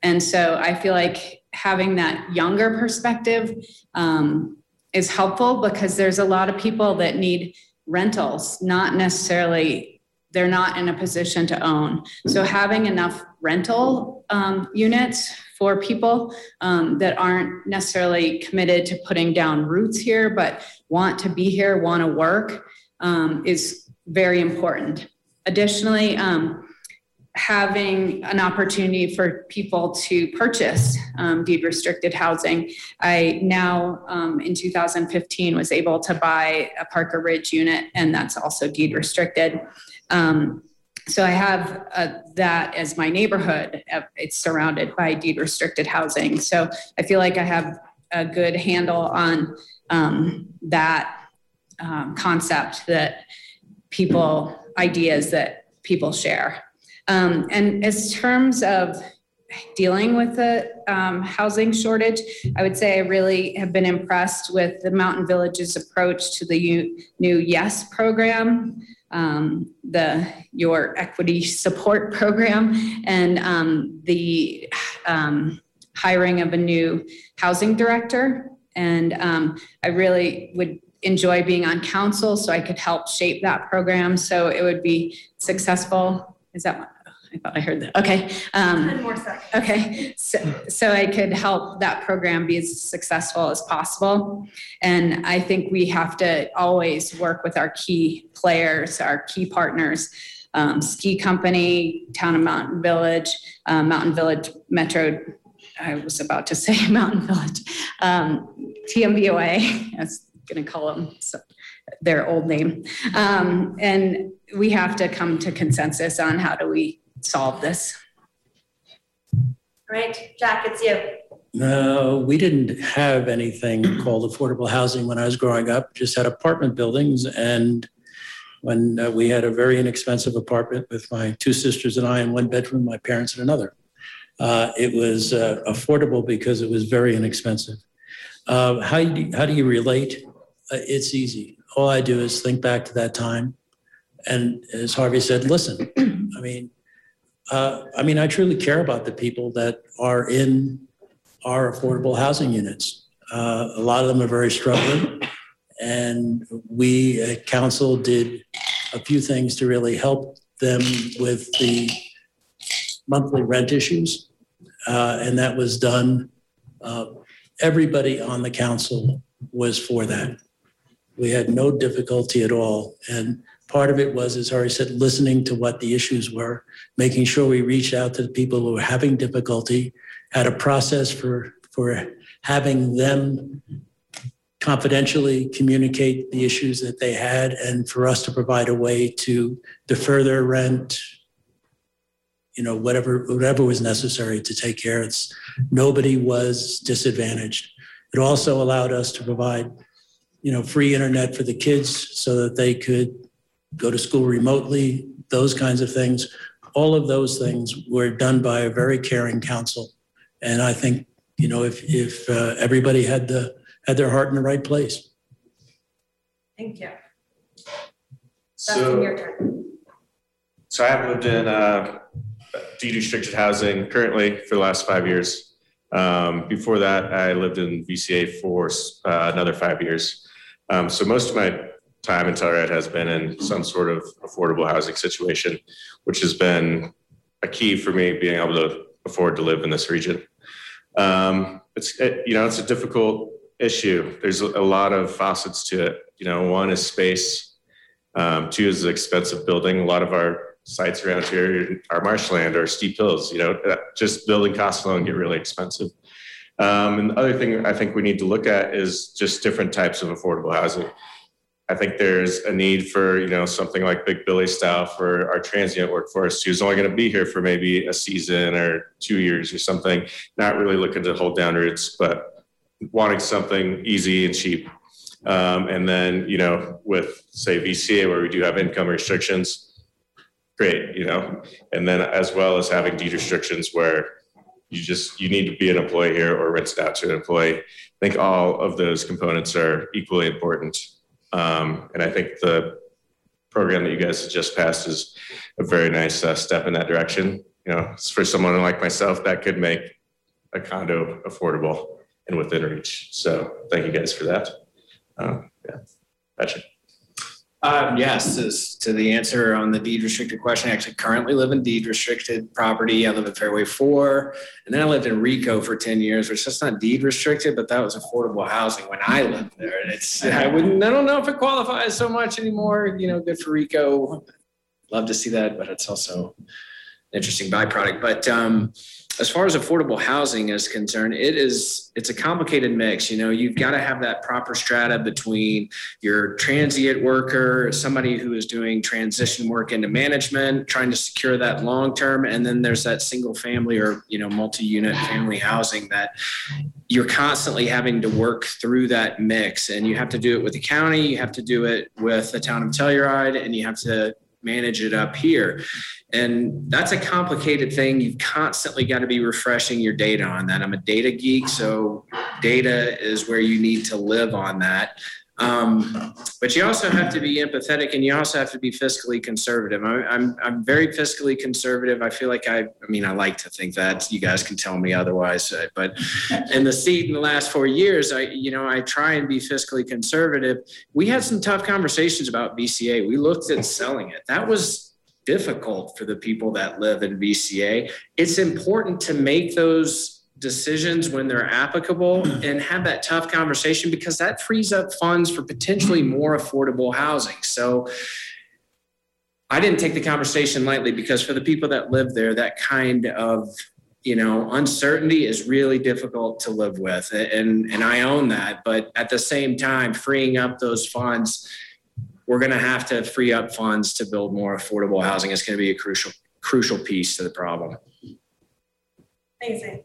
and so I feel like having that younger perspective, um, is helpful because there's a lot of people that need rentals, not necessarily, they're not in a position to own. So having enough rental um, units for people um, that aren't necessarily committed to putting down roots here, but want to be here, want to work, um, is very important. Additionally, um, having an opportunity for people to purchase um, deed restricted housing. I now, um, in 2015, was able to buy a Parker Ridge unit, and that's also deed restricted. Um, so I have uh, that as my neighborhood. Uh, It's surrounded by deed restricted housing. So I feel like I have a good handle on um, that um, concept that people, ideas that people share. Um, and as terms of dealing with the um, housing shortage, I would say I really have been impressed with the Mountain Village's approach to the u- new YES program, um, the Your Equity Support Program, and um, the um, hiring of a new housing director. And um, I really would enjoy being on council so I could help shape that program so it would be successful. Is that what? I thought I heard that. Okay. Um,
Ten more seconds.
Okay, so, so I could help that program be as successful as possible. And I think we have to always work with our key players, our key partners, um, ski company, town of Mountain Village, uh, Mountain Village Metro. I was about to say Mountain Village, um, TMVOA. Was going to call them so- their old name. Um, and we have to come to consensus on how do we solve this.
All right, Jack, it's you.
No, we didn't have anything called affordable housing when I was growing up, just had apartment buildings. And when uh, we had a very inexpensive apartment with my two sisters and I in one bedroom, my parents in another. Uh, It was uh, affordable because it was very inexpensive. Uh, How do you, how do you relate? Uh, It's easy. All I do is think back to that time. And as Harvey said, listen. I mean, uh, I mean, I truly care about the people that are in our affordable housing units. Uh, A lot of them are very struggling. And we at council did a few things to really help them with the monthly rent issues. Uh, And that was done, uh, everybody on the council was for that. We had no difficulty at all. And part of it was, as Hari said, listening to what the issues were, making sure we reached out to the people who were having difficulty, had a process for, for having them confidentially communicate the issues that they had and for us to provide a way to defer their rent, you know, whatever, whatever was necessary to take care of. Nobody was disadvantaged. It also allowed us to provide, you know, free internet for the kids so that they could go to school remotely, those kinds of things. All of those things were done by a very caring council. And I think, you know, if, if uh, everybody had the, had their heart in the right place.
Thank you. Dustin, your
So,
turn.
so I have lived in uh, deed restricted housing currently for the last five years. Um, Before that, I lived in VCA for uh, another five years. Um, So most of my time in Telluride has been in some sort of affordable housing situation, which has been a key for me being able to afford to live in this region. Um, It's, it- you know, it's a difficult issue. There's a lot of facets to it. You know, one is space. Um, two is the expensive building. A lot of our sites around here are marshland or steep hills, you know, just building costs alone get really expensive. Um, and the other thing I think we need to look at is just different types of affordable housing. I think there's a need for, you know, something like Big Billy style for our transient workforce who's only going to be here for maybe a season or two years or something, not really looking to hold down roots, but wanting something easy and cheap. Um, and then, you know, with say VCA where we do have income restrictions, great, you know, and then as well as having deed restrictions where you just, you need to be an employee here or rent it out to an employee. I think all of those components are equally important. Um, and I think the program that you guys just passed is a very nice uh, step in that direction. You know, for someone like myself, that could make a condo affordable and within reach. So thank you guys for that. Um, yeah, Patrick.
Um, yes, as to the answer on the deed restricted question, I actually currently live in deed restricted property. I live in Fairway Four. And then I lived in Rico for ten years, which is not deed restricted, but that was affordable housing when I lived there. And it's, I wouldn't, I don't know if it qualifies so much anymore, you know, good for Rico. Love to see that, but it's also an interesting byproduct. But, um, as far as affordable housing is concerned, it is it's a complicated mix. You know, you've got to have that proper strata between your transient worker, somebody who is doing transition work into management, trying to secure that long term, and then there's that single family or you know multi-unit family housing that you're constantly having to work through that mix, and you have to do it with the county, you have to do it with the town of Telluride, and you have to manage it up here. And that's a complicated thing. You've constantly got to be refreshing your data on that. I'm a data geek, so data is where you need to live on that. Um, but you also have to be empathetic and you also have to be fiscally conservative. I, I'm, I'm very fiscally conservative. I feel like I, I mean, I like to think that you guys can tell me otherwise, uh, but in the seat in the last four years, I, you know, I try and be fiscally conservative. We had some tough conversations about VCA. We looked at selling it. That was difficult for the people that live in VCA. It's important to make those decisions when they're applicable and have that tough conversation because that frees up funds for potentially more affordable housing. So I didn't take the conversation lightly because for the people that live there, that kind of you know uncertainty is really difficult to live with and and I own that but at the same time freeing up those funds we're going to have to free up funds to build more affordable housing it's going to be a crucial crucial piece to the problem
Amazing.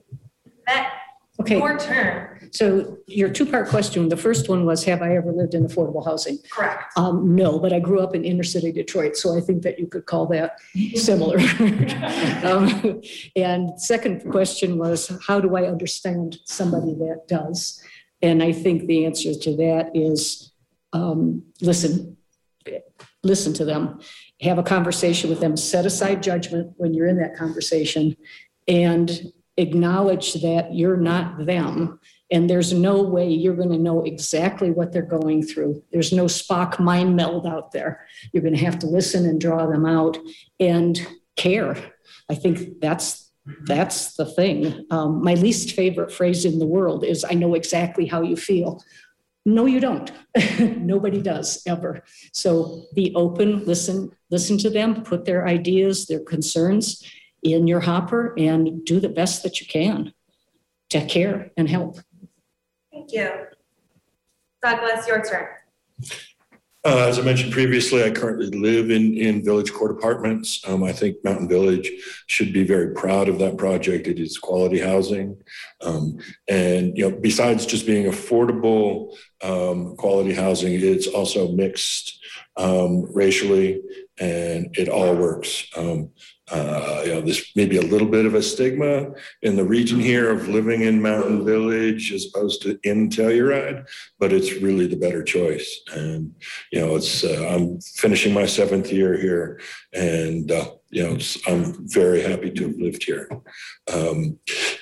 That,
Okay,
your turn.
so your two-part question, the first one was, have I ever lived in affordable housing?
Correct.
Um, no, but I grew up in inner city Detroit, so I think that you could call that similar. Um, And second question was, how do I understand somebody that does? And I think the answer to that is, um, listen, listen to them, have a conversation with them, set aside judgment when you're in that conversation, and acknowledge that you're not them. And there's no way you're going to know exactly what they're going through. There's no Spock mind meld out there. You're going to have to listen and draw them out and care. I think that's that's the thing. Um, my least favorite phrase in the world is "I know exactly how you feel." No, you don't. Nobody does ever. So be open, listen, listen to them, put their ideas, their concerns in your hopper, and do the best that you can to care and help.
Thank you. Douglas, your turn.
Uh, as I mentioned previously, I currently live in, in Village Court Apartments. Um, I think Mountain Village should be very proud of that project. It is quality housing. Um, and, you know, besides just being affordable, um, quality housing, it's also mixed, um, racially and it all works. Uh, you know, there's maybe a little bit of a stigma in the region here of living in Mountain Village as opposed to in Telluride, but it's really the better choice. And, you know, it's, uh, I'm finishing my seventh year here and, uh, you know, I'm very happy to have lived here. Um,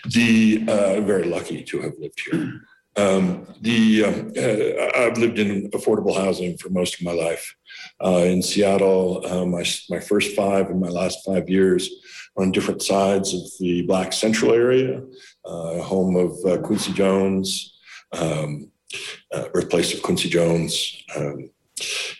the, uh, very lucky to have lived here. Um, the, uh, I've lived in affordable housing for most of my life. Uh, in Seattle, um, my, my first five and my last five years on different sides of the Black Central area, uh, home of uh, Quincy Jones, um, uh, birthplace of Quincy Jones. Um,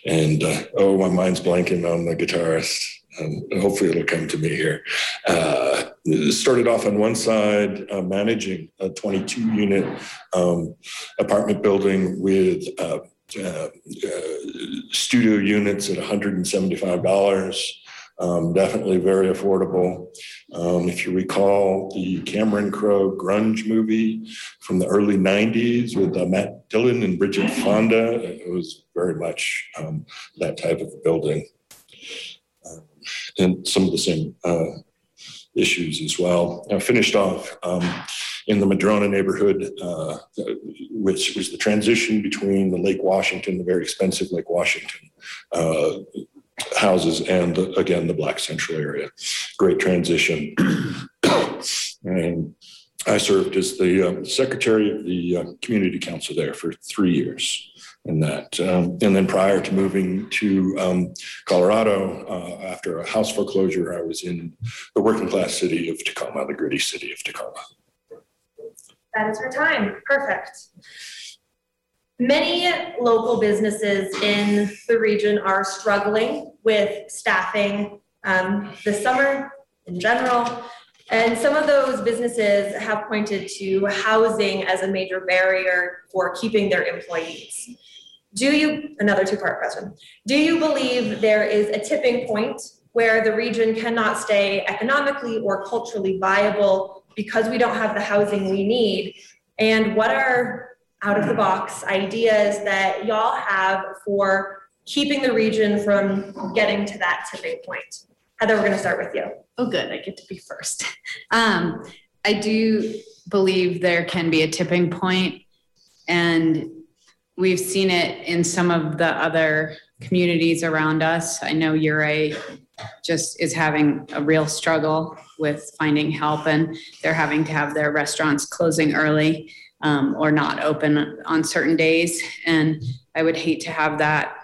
and uh, oh, my mind's blanking on the guitarist. Um, hopefully, it'll come to me here. Uh, started off on one side, uh, managing a 22 unit um, apartment building with uh, uh, studio units at $175. Um, definitely very affordable. Um, if you recall the Cameron Crowe grunge movie from the early 90s with uh, Matt Dillon and Bridget Fonda, it was very much um, that type of building. Um, and some of the same uh, issues as well. I finished off um, in the Madrona neighborhood, uh, which was the transition between the Lake Washington, the very expensive Lake Washington uh, houses, and again, the Black Central area. Great transition. and I served as the uh, secretary of the uh, community council there for three years in that. Um, and then prior to moving to um, Colorado, uh, after a house foreclosure, I was in the working class city of Tacoma, the gritty city of Tacoma.
That is her time. Perfect. Many local businesses in the region are struggling with staffing um, this summer in general. And some of those businesses have pointed to housing as a major barrier for keeping their employees. Do you, another two part question, do you believe there is a tipping point where the region cannot stay economically or culturally viable because we don't have the housing we need? And what are out of the box ideas that y'all have for keeping the region from getting to that tipping point? Heather, we're going to start with you.
Oh, good. I get to be first. Um, I do believe there can be a tipping point, and we've seen it in some of the other communities around us. I know Ouray just is having a real struggle with finding help, and they're having to have their restaurants closing early um, or not open on certain days. And I would hate to have that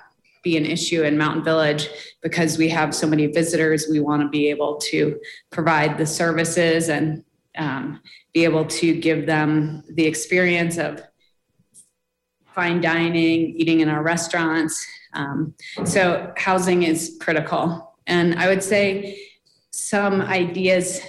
be an issue in Mountain Village because we have so many visitors. We want to be able to provide the services and um, be able to give them the experience of fine dining, eating in our restaurants. Um, so housing is critical. And I would say some ideas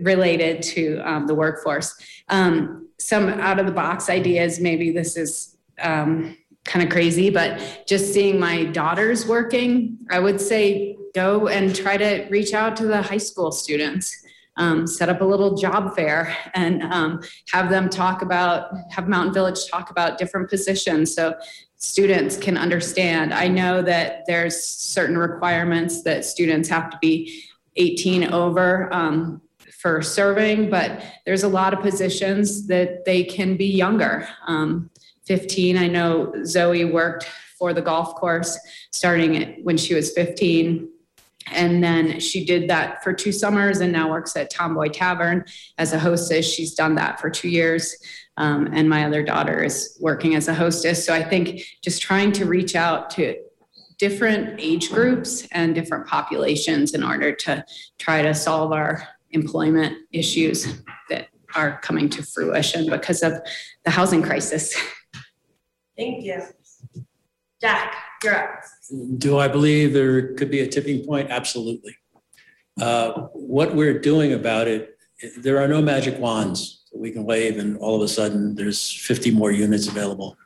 related to um, the workforce. Um, some out of the box ideas, maybe this is um, kind of crazy, but just seeing my daughters working, I would say go and try to reach out to the high school students. Um, set up a little job fair and um, have them talk about, have Mountain Village talk about different positions so students can understand. I know that there's certain requirements that students have to be 18 over um, for serving, but there's a lot of positions that they can be younger. Um, 15, I know Zoe worked for the golf course starting when she was 15. And then she did that for two summers and now works at Tomboy Tavern as a hostess. She's done that for two years. Um, and my other daughter is working as a hostess. So I think just trying to reach out to different age groups and different populations in order to try to solve our employment issues that are coming to fruition because of the housing crisis.
Thank you. Jack,
Do I believe there could be a tipping point? Absolutely. Uh, What we're doing about it, there are no magic wands that we can wave and all of a sudden there's 50 more units available.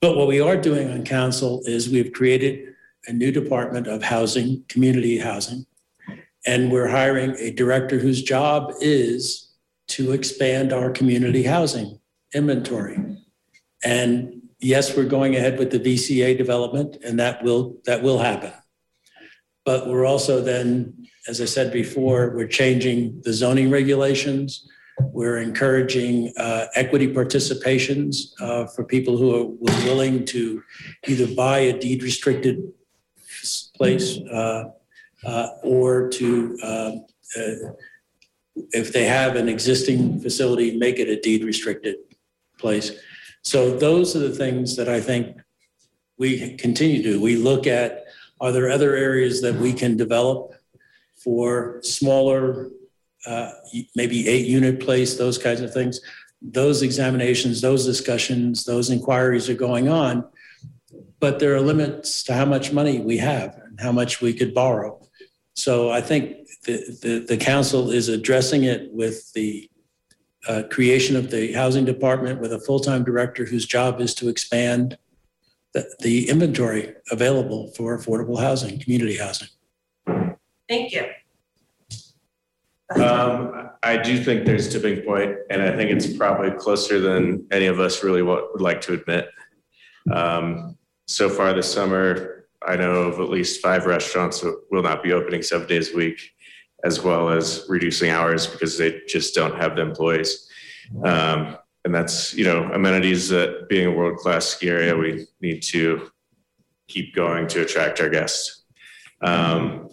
But what we are doing on council is we've created a new department of housing, community housing. And we're hiring a director whose job is to expand our community housing inventory. And yes, we're going ahead with the VCA development and that will, that will happen. But we're also then, as I said before, we're changing the zoning regulations. We're encouraging uh, equity participations uh, for people who are willing to either buy a deed restricted place uh, uh, or to, uh, uh, if they have an existing facility, make it a deed restricted place. So those are the things that I think we continue to do. We look at, are there other areas that we can develop for smaller, uh, maybe eight unit place, those kinds of things? those examinations, those discussions, those inquiries are going on. But there are limits to how much money we have and how much we could borrow. So I think the, the, the council is addressing it with the uh, creation of the housing department with a full-time director whose job is to expand the, the inventory available for affordable housing, community housing.
Thank you.
Um, I do think there's a tipping point, and I think it's probably closer than any of us really would like to admit. Um, so far this summer, I know of at least five restaurants that will not be opening seven days a week, as well as reducing hours because they just don't have the employees. Um, and that's, you know, amenities that being a world-class ski area, we need to keep going to attract our guests. Um,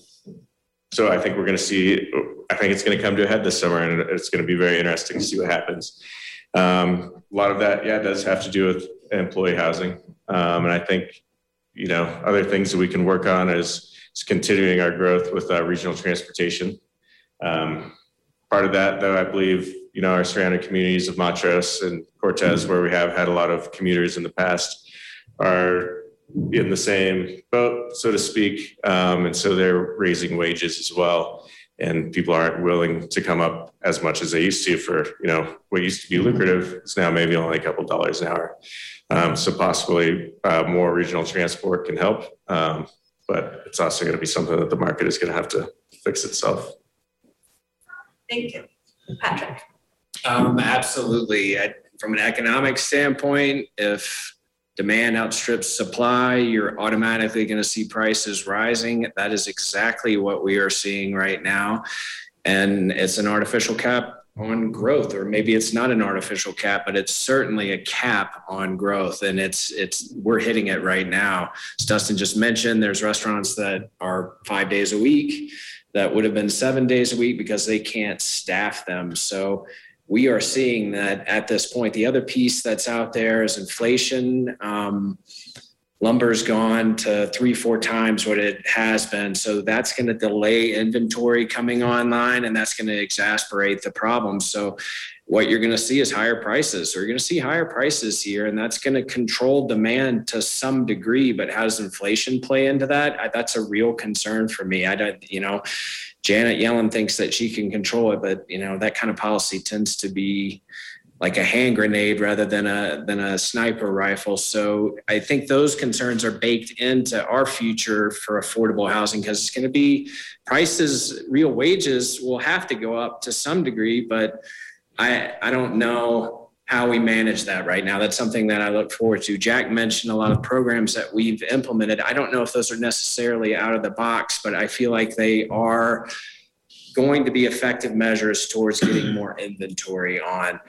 so I think we're going to see, I think it's going to come to a head this summer and it's going to be very interesting to see what happens. Um, a lot of that, yeah, does have to do with employee housing. Um, and I think, you know, other things that we can work on is, is continuing our growth with uh, regional transportation. Um, part of that, though, I believe, you know, our surrounding communities of Montrose and Cortez, where we have had a lot of commuters in the past, are in the same boat, so to speak. Um, and so they're raising wages as well. And people aren't willing to come up as much as they used to for, you know, what used to be lucrative is now maybe only a couple dollars an hour. Um, so possibly uh, more regional transport can help. Um, but it's also going to be something that the market is going to have to fix itself.
Thank you. Patrick?
Um, absolutely. I- From an economic standpoint, if demand outstrips supply, you're automatically going to see prices rising. That is exactly what we are seeing right now. And it's an artificial cap on growth, or maybe it's not an artificial cap, but it's certainly a cap on growth. And it's, it's, we're hitting it right now. As Dustin just mentioned, there's restaurants that are five days a week that would have been seven days a week because they can't staff them. So we are seeing that at this point. The other piece that's out there is inflation. Um, lumber's gone to three, four times what it has been. So that's going to delay inventory coming online and that's going to exacerbate the problem. So what you're going to see is higher prices. So you're going to see higher prices here, and that's going to control demand to some degree. But how does inflation play into that? I, that's a real concern for me. I don't, you know, Janet Yellen thinks that she can control it, but you know that kind of policy tends to be like a hand grenade rather than a than a sniper rifle. So I think those concerns are baked into our future for affordable housing because it's going to be prices, real wages will have to go up to some degree, but I I don't know how we manage that right now. That's something that I look forward to. Jack mentioned a lot of programs that we've implemented. I don't know if those are necessarily out of the box, but I feel like they are going to be effective measures towards getting more inventory on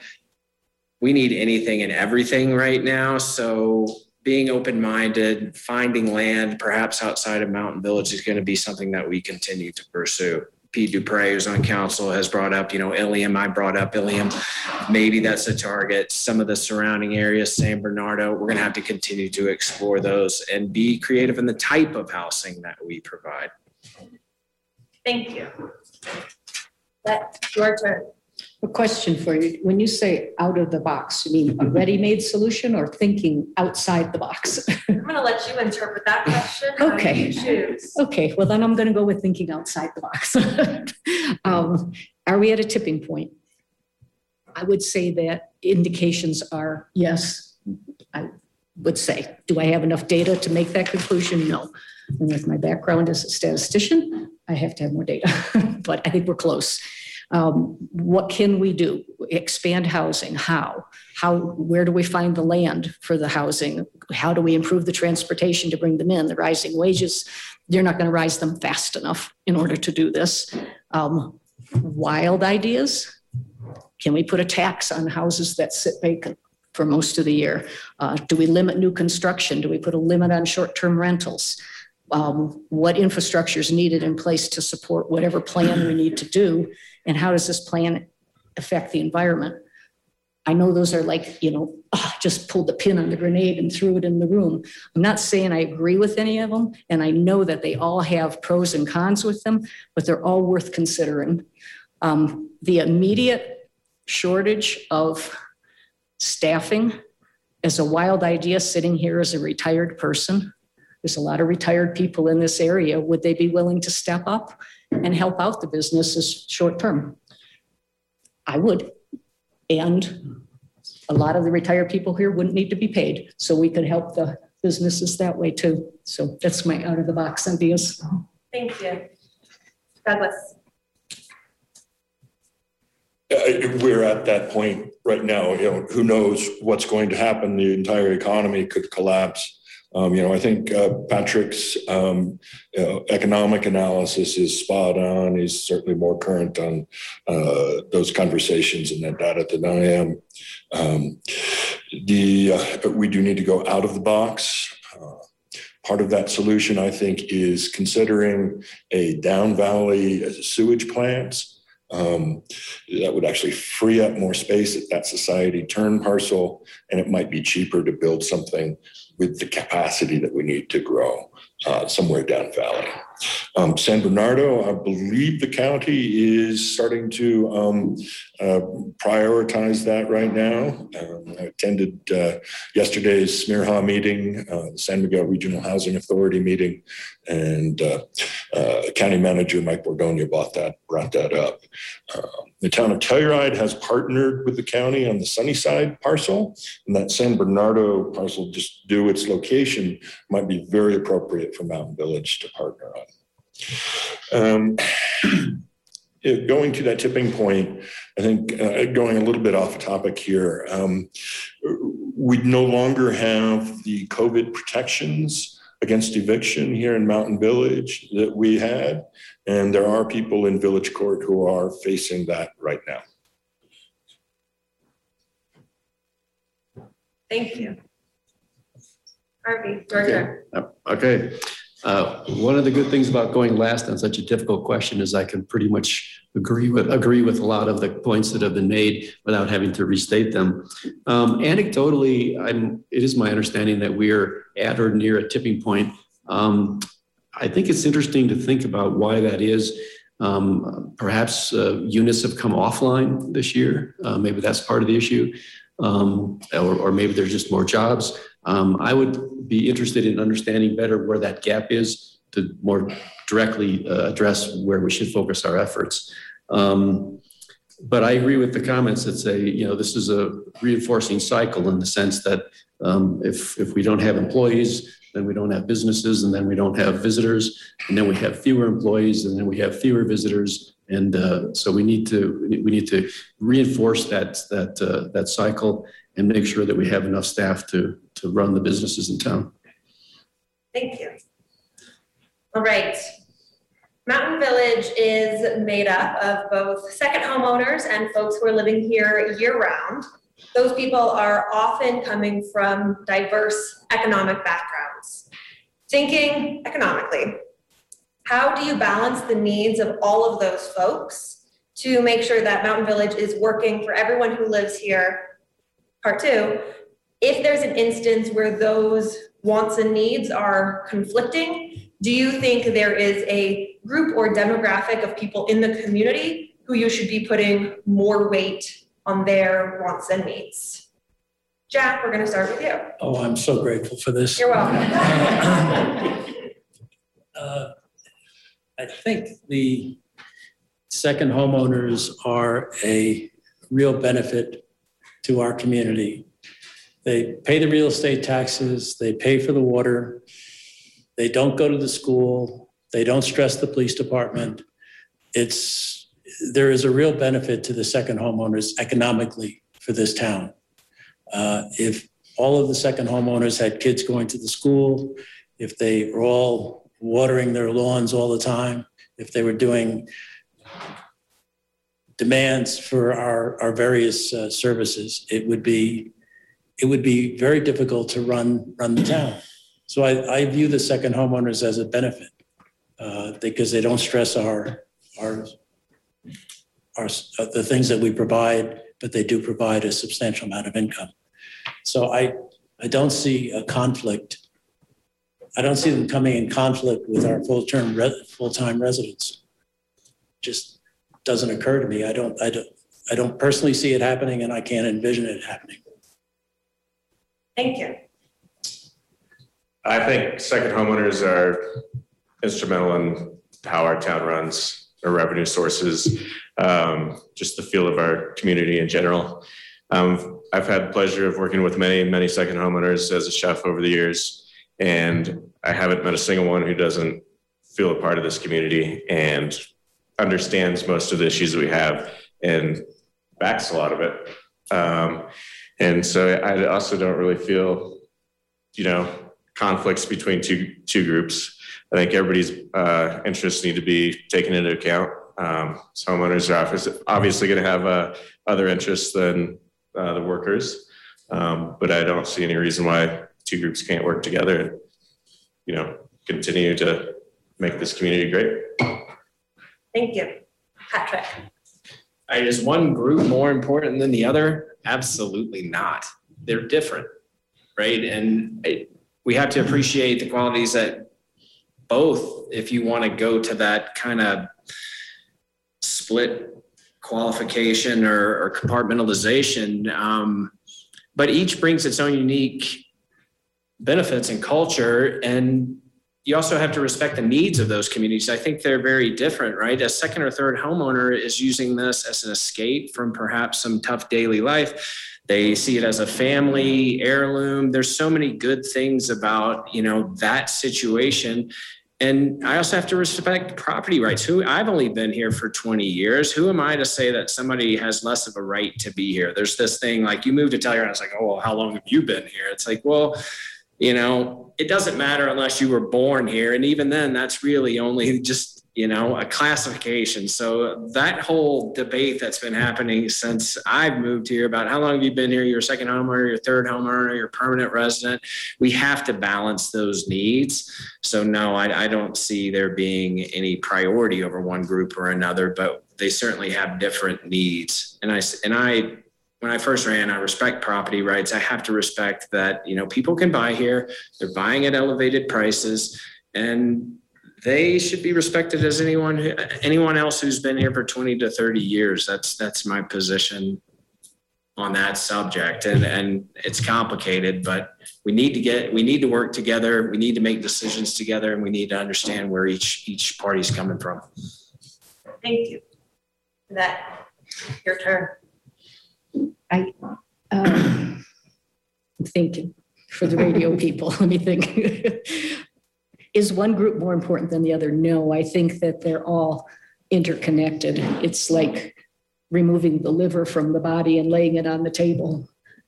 we need anything and everything right now. So being open-minded, finding land perhaps outside of Mountain Village is going to be something that we continue to pursue. Pete Duprey, who's on council, has brought up, you know, Ilium. I brought up Ilium. Maybe that's a target. Some of the surrounding areas, San Bernardo, we're going to have to continue to explore those and be creative in the type of housing that we provide.
Thank you. That's your turn.
A question for you. When you say out of the box, you mean a ready-made solution or thinking outside the box?
I'm gonna let you interpret that question.
Okay.
Choose.
Okay, well then I'm going to go with thinking outside the box. Um, Are we at a tipping point? I would say that indications are yes. I would say, do I have enough data to make that conclusion? No. And with my background as a statistician, I have to have more data, but I think we're close. Um, What can we do? Expand housing, how? How, where do we find the land for the housing? How do we improve the transportation to bring them in? The rising wages, you're not going to rise them fast enough in order to do this. Um, Wild ideas? Can we put a tax on houses that sit vacant for most of the year? Uh, Do we limit new construction? Do we put a limit on short-term rentals? Um, What infrastructure is needed in place to support whatever plan we need to do? And how does this plan affect the environment? I know those are like, you know, ah, just pulled the pin on the grenade and threw it in the room. I'm not saying I agree with any of them, and I know that they all have pros and cons with them, but they're all worth considering. Um, the immediate shortage of staffing is a wild idea sitting here as a retired person. There's a lot of retired people in this area. Would they be willing to step up and help out the businesses short term? I would. And a lot of the retired people here wouldn't need to be paid, so we could help the businesses that way too. So that's my out of the box ideas.
Thank you. Douglas?
Uh, We're at that point right now, you know, who knows what's going to happen? The entire economy could collapse. Um, you know, I think uh, Patrick's um, you know, economic analysis is spot on. He's certainly more current on uh, those conversations and that data than I am. Um, the uh, we do need to go out of the box. Uh, part of that solution, I think, is considering a down valley sewage plants. Um, that would actually free up more space at that society turn parcel, and it might be cheaper to build something with the capacity that we need to grow uh, somewhere down valley. Um, San Bernardo, I believe the county is starting to um, uh, prioritize that right now. Um, I attended uh, yesterday's SMIRHA meeting, uh, San Miguel Regional Housing Authority meeting, and uh, uh, County Manager Mike Bordogna brought that brought that up. Uh, the town of Telluride has partnered with the county on the Sunnyside parcel, and that San Bernardo parcel, just due its location, might be very appropriate for Mountain Village to partner on. Um, it- going to that tipping point, I think uh, going a little bit off topic here, um, we no longer have the COVID protections against eviction here in Mountain Village that we had. And there are people in Village Court who are facing that right now.
Thank you. Harvey, your turn.
Uh, Okay. Uh, One of the good things about going last on such a difficult question is I can pretty much agree with, agree with a lot of the points that have been made without having to restate them. Um, Anecdotally, I'm, it is my understanding that we are at or near a tipping point. Um, I think it's interesting to think about why that is. Um, Perhaps uh, units have come offline this year. Uh, Maybe that's part of the issue. Um, Or, or maybe there's just more jobs. Um, I would be interested in understanding better where that gap is to more directly uh, address where we should focus our efforts. Um, but I agree with the comments that say, you know, this is a reinforcing cycle in the sense that um, if, if we don't have employees, then we don't have businesses, and then we don't have visitors, and then we have fewer employees, and then we have fewer visitors. And uh, so we need to we need to reinforce that that uh, that cycle and make sure that we have enough staff to to run the businesses in town.
Thank you. All right. Mountain Village is made up of both second homeowners and folks who are living here year round. Those people are often coming from diverse economic backgrounds. Thinking economically, how do you balance the needs of all of those folks to make sure that Mountain Village is working for everyone who lives here? Part two, if there's an instance where those wants and needs are conflicting, do you think there is a group or demographic of people in the community who you should be putting more weight on their wants and needs? Jack, we're going to start with you.
Oh, I'm so grateful for this.
You're welcome.
Uh, I think the second homeowners are a real benefit to our community. They pay the real estate taxes, they pay for the water, they don't go to the school, they don't stress the police department. It's, there is a real benefit to the second homeowners economically for this town. Uh, If all of the second homeowners had kids going to the school, if they were all watering their lawns all the time, if they were doing demands for our, our various uh, services, it would be, it would be very difficult to run, run the town. So I, I view the second homeowners as a benefit uh, because they don't stress our, our, our, uh, the things that we provide, but they do provide a substantial amount of income. So I, I don't see a conflict I don't see them coming in conflict with our full-term, re- full-time residents. Just doesn't occur to me. I don't, I don't, I don't personally see it happening and I can't envision it happening.
Thank you.
I think second homeowners are instrumental in how our town runs, our revenue sources, um, just the feel of our community in general. Um, I've had the pleasure of working with many, many second homeowners as a chef over the years. And I haven't met a single one who doesn't feel a part of this community and understands most of the issues we have and backs a lot of it. Um, and so I also don't really feel, you know, conflicts between two two groups. I think everybody's uh, interests need to be taken into account. Um, so homeowners are obviously, obviously going to have uh, other interests than uh, the workers, um, but I don't see any reason why two groups can't work together and you know continue to make this community great.
Thank you. Patrick.
Is one group more important than the other? Absolutely not. They're different, right? And I- we have to appreciate the qualities that both, if you want to go to that kind of split qualification or, or compartmentalization. Um, but each brings its own unique benefits and culture. And you also have to respect the needs of those communities. I think they're very different, right? A second or third homeowner is using this as an escape from perhaps some tough daily life. They see it as a family heirloom. There's so many good things about, you know, that situation. And I also have to respect property rights. Who I've only been here for 20 years. Who am I to say that somebody has less of a right to be here? There's this thing like you moved to Telluride. It's like, oh, well, how long have you been here? It's like, well, you know, it doesn't matter unless you were born here. And even then, that's really only just, you know, a classification. So that whole debate that's been happening since I've moved here about how long have you been here? Your second homeowner, your third homeowner, your permanent resident. We have to balance those needs. So no, I, I don't see there being any priority over one group or another, but they certainly have different needs. And I, and I, when I first ran, I respect property rights. I have to respect that, you know, people can buy here, they're buying at elevated prices and they should be respected as anyone, who- anyone else who's been here for 20 to 30 years. That's, that's my position on that subject. And, and it's complicated, but we need to get, we need to work together. We need to make decisions together and we need to understand where each, each party's coming from.
Thank you. That, your turn.
Um, I'm thinking for the radio people, let me think. Is one group more important than the other? No, I think that they're all interconnected. It's like removing the liver from the body and laying it on the table.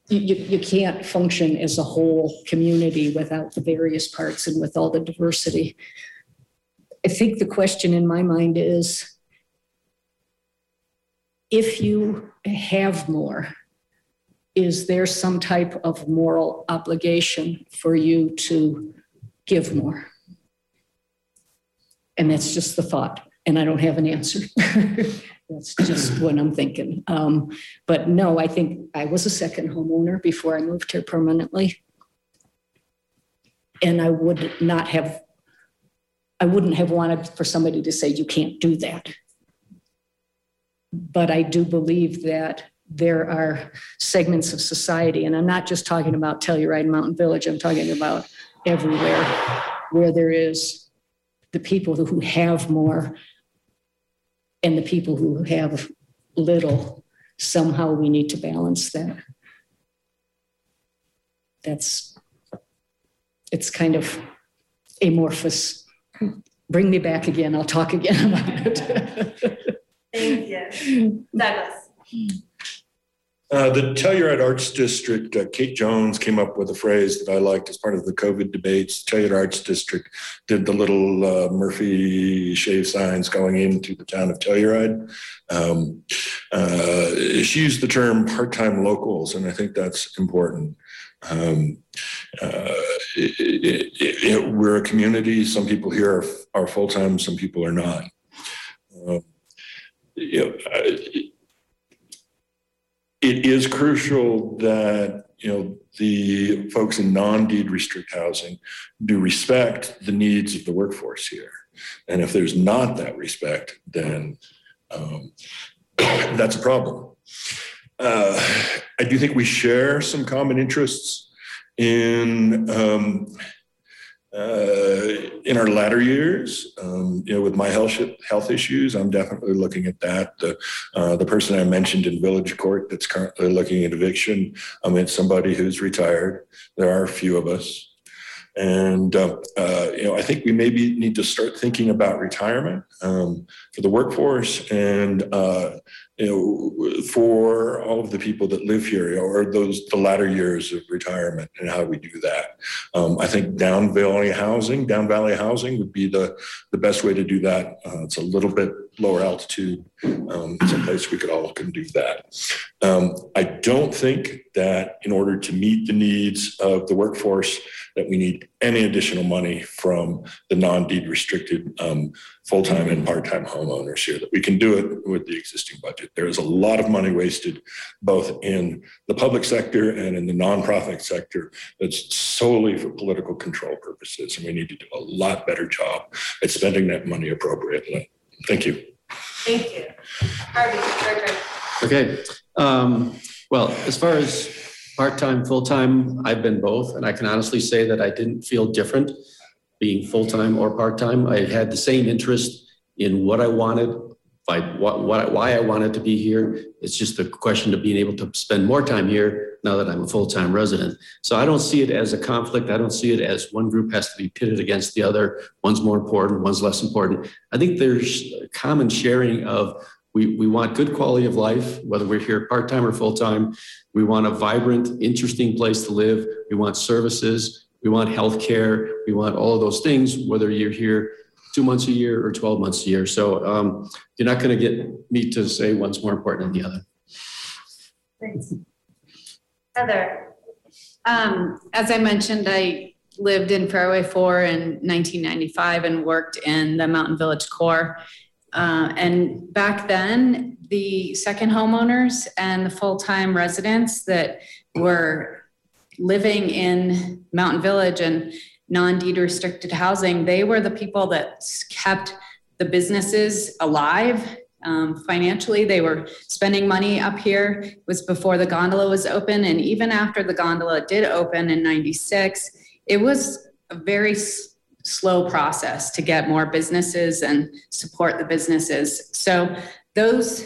You, you, you can't function as a whole community without the various parts and with all the diversity. I think the question in my mind is if you have more, is there some type of moral obligation for you to give more? And that's just the thought, and I don't have an answer. That's just what I'm thinking. Um, But no, I think I was a second homeowner before I moved here permanently. And I would not have, I wouldn't have wanted for somebody to say, you can't do that. But I do believe that there are segments of society, and I'm not just talking about Telluride Mountain Village, I'm talking about everywhere where there is the people who have more and the people who have little. Somehow we need to balance that. That's, it's kind of amorphous. Bring me back again, I'll talk again about it.
Thank you. Douglas.
Uh, the Telluride Arts District, uh, Kate Jones came up with a phrase that I liked as part of the COVID debates. Telluride Arts District did the little uh, Murphy shave signs going into the town of Telluride. Um, uh, she used the term part-time locals, and I think that's important. Um, uh, it- it- it- we're a community. Some people here are, are full-time, some people are not. Um, you know, it is crucial that, you know, the folks in non-deed restrict housing do respect the needs of the workforce here. And if there's not that respect, then um, that's a problem. Uh, I do think we share some common interests in, um, uh, in our latter years, um, you know, with my health, health issues, I'm definitely looking at that. The, uh, the person I mentioned in village court that's currently looking at eviction, I mean, somebody who's retired. There are a few of us. And, uh, uh, you know, I think we maybe need to start thinking about retirement um, for the workforce and, uh, you know, for all of the people that live here, or those, the latter years of retirement and how we do that. Um, I think down valley housing, down valley housing would be the, the best way to do that. Uh, it's a little bit lower altitude. Um, it's a place we could all can do that. Um, I don't think that in order to meet the needs of the workforce, that we need any additional money from the non-deed restricted um, full-time and part-time homeowners here, that we can do it with the existing budget. There is a lot of money wasted both in the public sector and in the nonprofit sector that's solely for political control purposes. And we need to do a lot better job at spending that money appropriately. Thank you.
Thank you. Harvey, your turn.
Okay, um, well, as far as part-time, full-time, I've been both, and I can honestly say that I didn't feel different being full-time or part-time. I had the same interest in what I wanted, by what, what, why I wanted to be here. It's just a question of being able to spend more time here now that I'm a full-time resident. So I don't see it as a conflict. I don't see it as one group has to be pitted against the other. One's more important, one's less important. I think there's a common sharing of we, we want good quality of life, whether we're here part-time or full-time. We want a vibrant, interesting place to live. We want services. We want health care. We want all of those things, whether you're here two months a year or 12 months a year. So um, you're not going to get me to say one's more important than the other.
Thanks. Heather,
Um, as I mentioned, I lived in Fairway Four in nineteen ninety-five and worked in the Mountain Village Core. Uh, and back then, the second homeowners and the full-time residents that were living in Mountain Village and non-deed restricted housing, they were the people that kept the businesses alive. Um, financially, they were spending money up here. It was before the gondola was open. And even after the gondola did open in 96, it was a very s- slow process to get more businesses and support the businesses. So those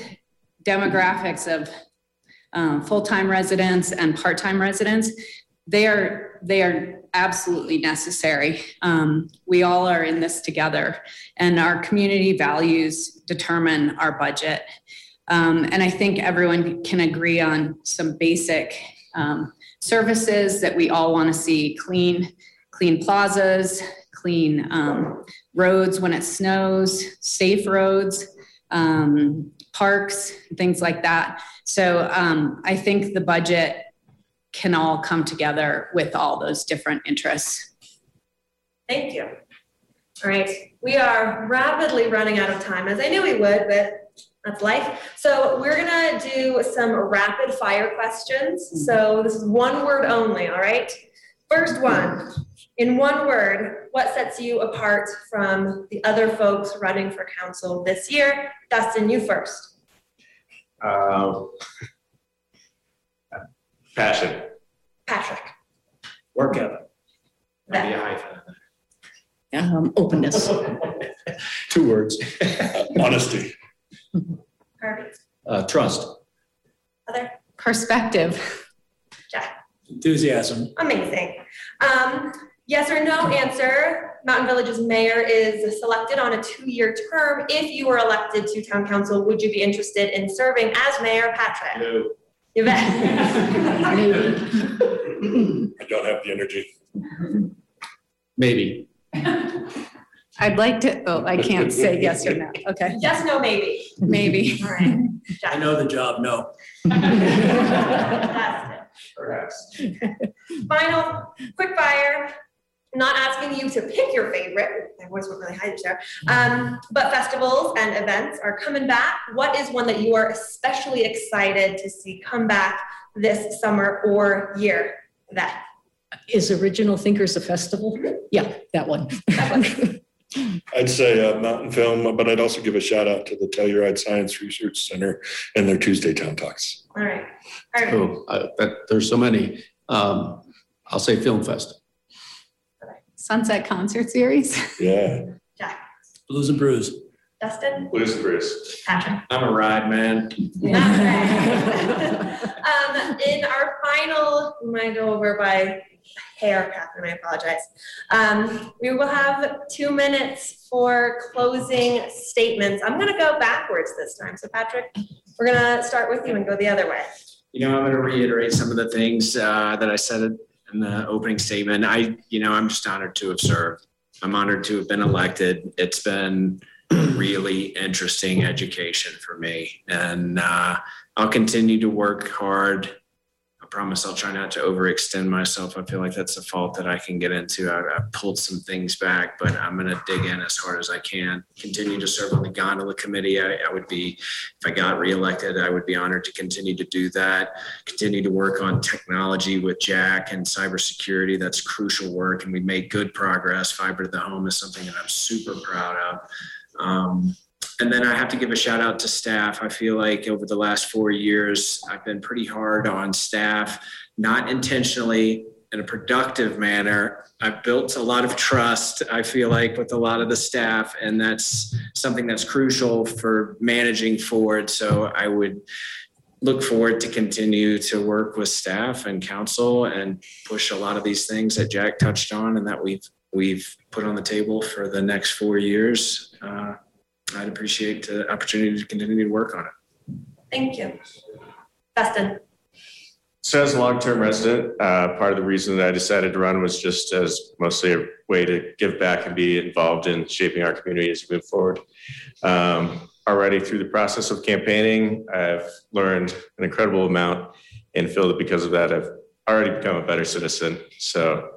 demographics of um, full-time residents and part-time residents, they are they are absolutely necessary. Um, we all are in this together, and our community values determine our budget. Um, and I think everyone can agree on some basic um, services that we all want to see: clean, clean plazas, clean um, roads when it snows, safe roads, um, parks, things like that. So um, I think the budget can all come together with all those different interests.
thank you. All right, we are rapidly running out of time, as I knew we would, but that's life. So we're gonna do some rapid fire questions. So this is one word only, all right? First one, in one word, what sets you apart from the other folks running for council this year? Dustin, you first.
Um, Passion.
Patrick.
Work ethic.
That-
Be a hyphen.
Um, openness.
Two words,
Honesty.
Harvey.
uh, trust.
Heather.
Perspective. Jack.
Enthusiasm.
Amazing. Um, yes or no answer. Mountain Village's mayor is selected on a two-year term. If you were elected to town council, would you be interested in serving as mayor, Patrick?
No.
You.
I don't have the energy.
Maybe.
I'd like to, oh, I can't say yes or no. Okay,
Yes, no, maybe.
maybe.
All right.
I know the job, no.
Fantastic.
Perhaps.
Final, quick fire. Not asking you to pick your favorite. My voice went really high this year. Um, but festivals and events are coming back. What is one that you are especially excited to see come back this summer or year? That.
Is Original Thinkers a festival? Yeah, that one.
I'd say uh, Mountainfilm, but I'd also give a shout out to the Telluride Science Research Center and their Tuesday Town Talks.
All right. All right.
Oh, I- that, there's so many. Um, I'll say Film Fest.
Sunset Concert Series.
Yeah.
Jack, Blues and Brews.
Dustin,
Blues and Brews.
Patrick.
I'm a ride man.
Um, in our final, we might go over by hair, Catherine, I apologize. Um, we will have two minutes for closing statements. I'm gonna go backwards this time. So Patrick, we're gonna start with you and go the other way.
You know, I'm going to reiterate some of the things uh, that I said in the opening statement. I, you know, I'm just honored to have served. I'm honored to have been elected. It's been really interesting education for me, and uh, I'll continue to work hard. I promise I'll try not to overextend myself. I feel like that's a fault that I can get into. I, I pulled some things back, but I'm going to dig in as hard as I can. Continue to serve on the gondola committee. I, I would be, if I got reelected, I would be honored to continue to do that. Continue to work on technology with Jack and cybersecurity. That's crucial work, and we made good progress. Fiber to the home is something that I'm super proud of. Um, and then I have to give a shout out to staff. I feel like over the last four years, I've been pretty hard on staff, not intentionally in a productive manner. I've built a lot of trust, I feel like, with a lot of the staff, and that's something that's crucial for managing forward. So I would look forward to continue to work with staff and council and push a lot of these things that Jack touched on and that we've we've put on the table for the next four years. Uh, I'd appreciate the opportunity to continue to work on it.
Thank you. Dustin,
So as a long-term resident, uh, part of the reason that I decided to run was just as mostly a way to give back and be involved in shaping our community as we move forward. Um, already through the process of campaigning, I've learned an incredible amount and feel that because of that, I've already become a better citizen. So,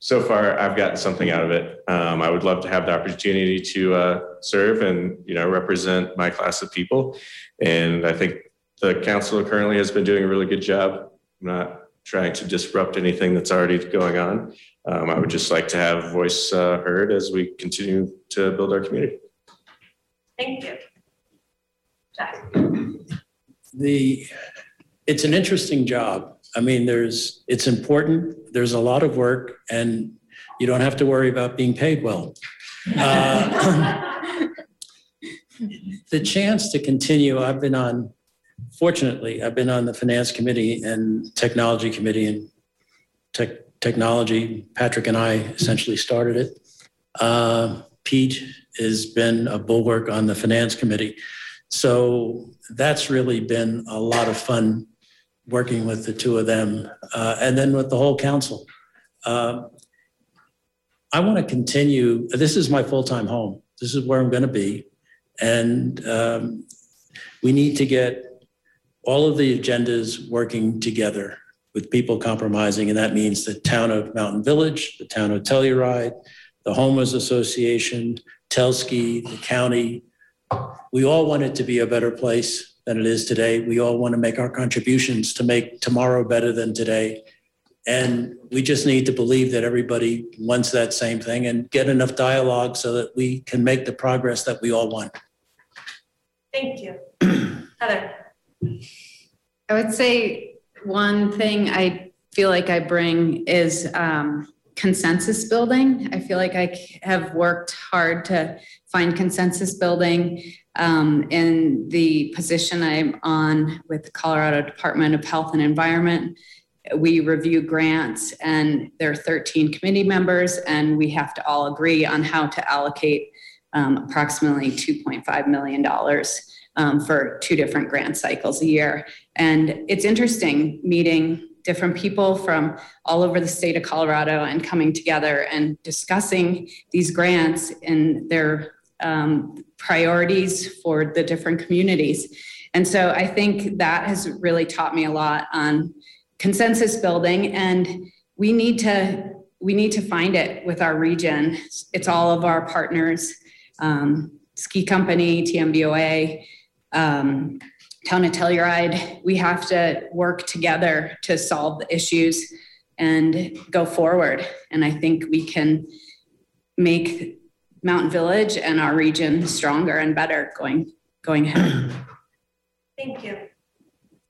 so far I've gotten something out of it. Um, I would love to have the opportunity to uh, serve and, you know, represent my class of people. And I think the council currently has been doing a really good job. I'm not trying to disrupt anything that's already going on. Um, I would just like to have a voice uh, heard as we continue to build our community.
thank you. Jack,
The, it's an interesting job. I mean, there's, it's important, there's a lot of work, and you don't have to worry about being paid well. Uh, The chance to continue, I've been on, fortunately, I've been on the Finance Committee and Technology Committee and tech, technology. Patrick and I essentially started it. Uh, Pete has been a bulwark on the Finance Committee. So that's really been a lot of fun working with the two of them, uh, and then with the whole council. Uh, I want to continue, this is my full-time home. This is where I'm going to be. And um, we need to get all of the agendas working together with people compromising, and that means the town of Mountain Village, the town of Telluride, the homeowners association, Telski, the county. We all want it to be a better place than it is today. We all want to make our contributions to make tomorrow better than today. And we just need to believe that everybody wants that same thing and get enough dialogue so that we can make the progress that we all want.
thank you. Heather,
I would say one thing I feel like I bring is um, consensus building. I feel like I have worked hard to find consensus building um, in the position I'm on with the Colorado Department of Health and Environment. We review grants and there are 13 committee members and we have to all agree on how to allocate um, approximately $2.5 million um, for two different grant cycles a year. And it's interesting meeting different people from all over the state of Colorado and coming together and discussing these grants and their um, priorities for the different communities. And so I think that has really taught me a lot on consensus building and we need to we need to find it with our region. It's all of our partners, um, ski company, TMVOA, um, town of Telluride, we have to work together to solve the issues and go forward. And I think we can make Mountain Village and our region stronger and better going, going ahead.
thank you.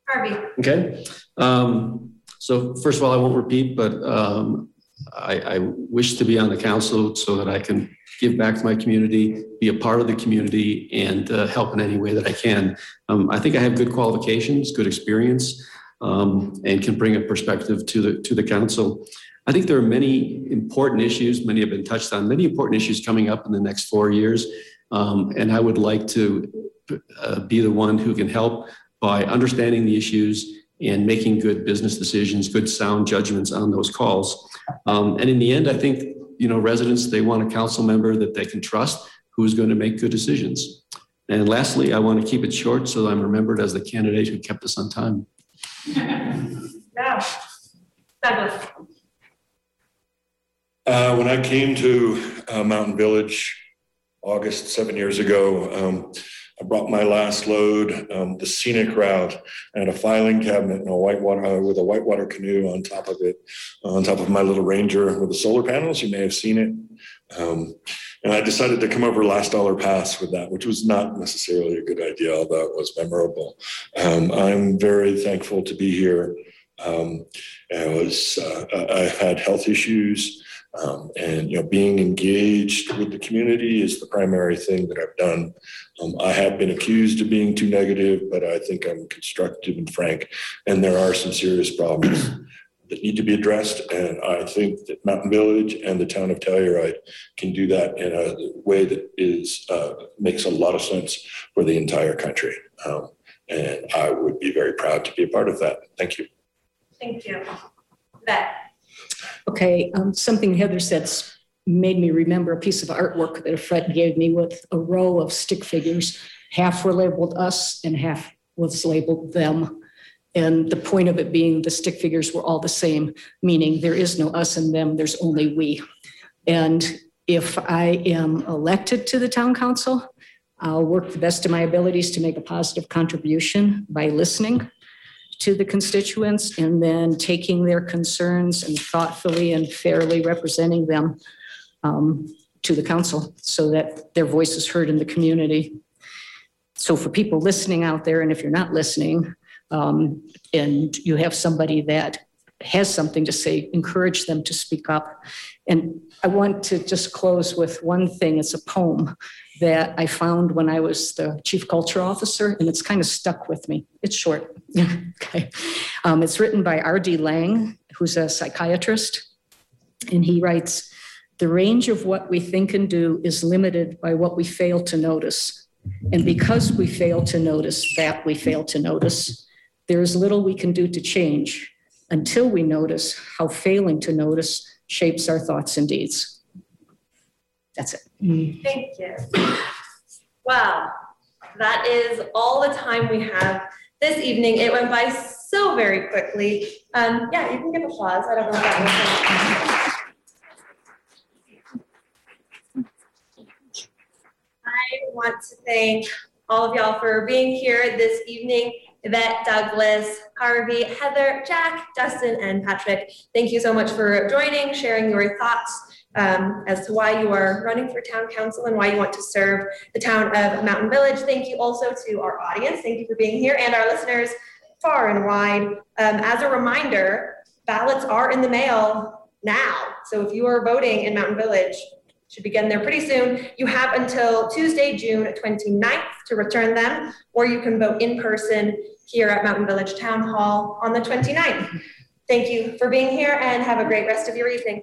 Harvey,
Okay. Um, So first of all, I won't repeat, but um, I, I wish to be on the council so that I can give back to my community, be a part of the community, and uh, help in any way that I can. Um, I think I have good qualifications, good experience, um, and can bring a perspective to the to the council. I think there are many important issues. Many have been touched on. Many important issues coming up in the next four years, um, and I would like to uh, be the one who can help by understanding the issues and making good business decisions, good sound judgments on those calls. Um, and in the end, I think you know residents they want a council member that they can trust who's going to make good decisions. And lastly, I want to keep it short so I'm remembered as the candidate who kept us on time.
Yeah. Douglas.
Uh, when I came to uh, Mountain Village August seven years ago, um, I brought my last load, um, the scenic route, and a filing cabinet and a whitewater uh, with a whitewater canoe on top of it, on top of my little Ranger with the solar panels. You may have seen it. Um, and I decided to come over Last Dollar Pass with that, which was not necessarily a good idea, although it was memorable. Um, I'm very thankful to be here. Um, I was, uh, I had health issues. Um, and you know, being engaged with the community is the primary thing that I've done. Um, I have been accused of being too negative, but I think I'm constructive and frank. And there are some serious problems that need to be addressed. And I think that Mountain Village and the town of Telluride can do that in a way that is uh, makes a lot of sense for the entire country. Um, and I would be very proud to be a part of that. Thank you.
Thank you. Yvette.
Okay, um, something Heather said's made me remember a piece of artwork that a friend gave me with a row of stick figures. Half were labeled us and half was labeled them. And the point of it being the stick figures were all the same, meaning there is no us and them, there's only we. And if I am elected to the town council, I'll work the best of my abilities to make a positive contribution by listening to the constituents and then taking their concerns and thoughtfully and fairly representing them um, to the council so that their voice is heard in the community. So for people listening out there, and if you're not listening, um, and you have somebody that has something to say, encourage them to speak up. And I want to just close with one thing. It's a poem that I found when I was the chief culture officer, and it's kind of stuck with me. It's short. okay. Um, it's written by R.D. Laing, who's a psychiatrist. And he writes The range of what we think and do is limited by what we fail to notice. And because we fail to notice that we fail to notice, there is little we can do to change until we notice how failing to notice shapes our thoughts and deeds. That's it.
Thank you. Wow, that is all the time we have this evening. It went by so very quickly. Um, yeah, you can give applause. I don't know if that was. I want to thank all of y'all for being here this evening. Yvette, Douglas, Harvey, Heather, Jack, Dustin, and Patrick. Thank you so much for joining, sharing your thoughts um, as to why you are running for town council and why you want to serve the town of Mountain Village. Thank you also to our audience. Thank you for being here and our listeners far and wide. Um, as a reminder, ballots are in the mail now. So if you are voting in Mountain Village, should be getting there pretty soon. You have until Tuesday, June 29th to return them, or you can vote in person here at Mountain Village Town Hall on the 29th. Thank you for being here and have a great rest of your evening.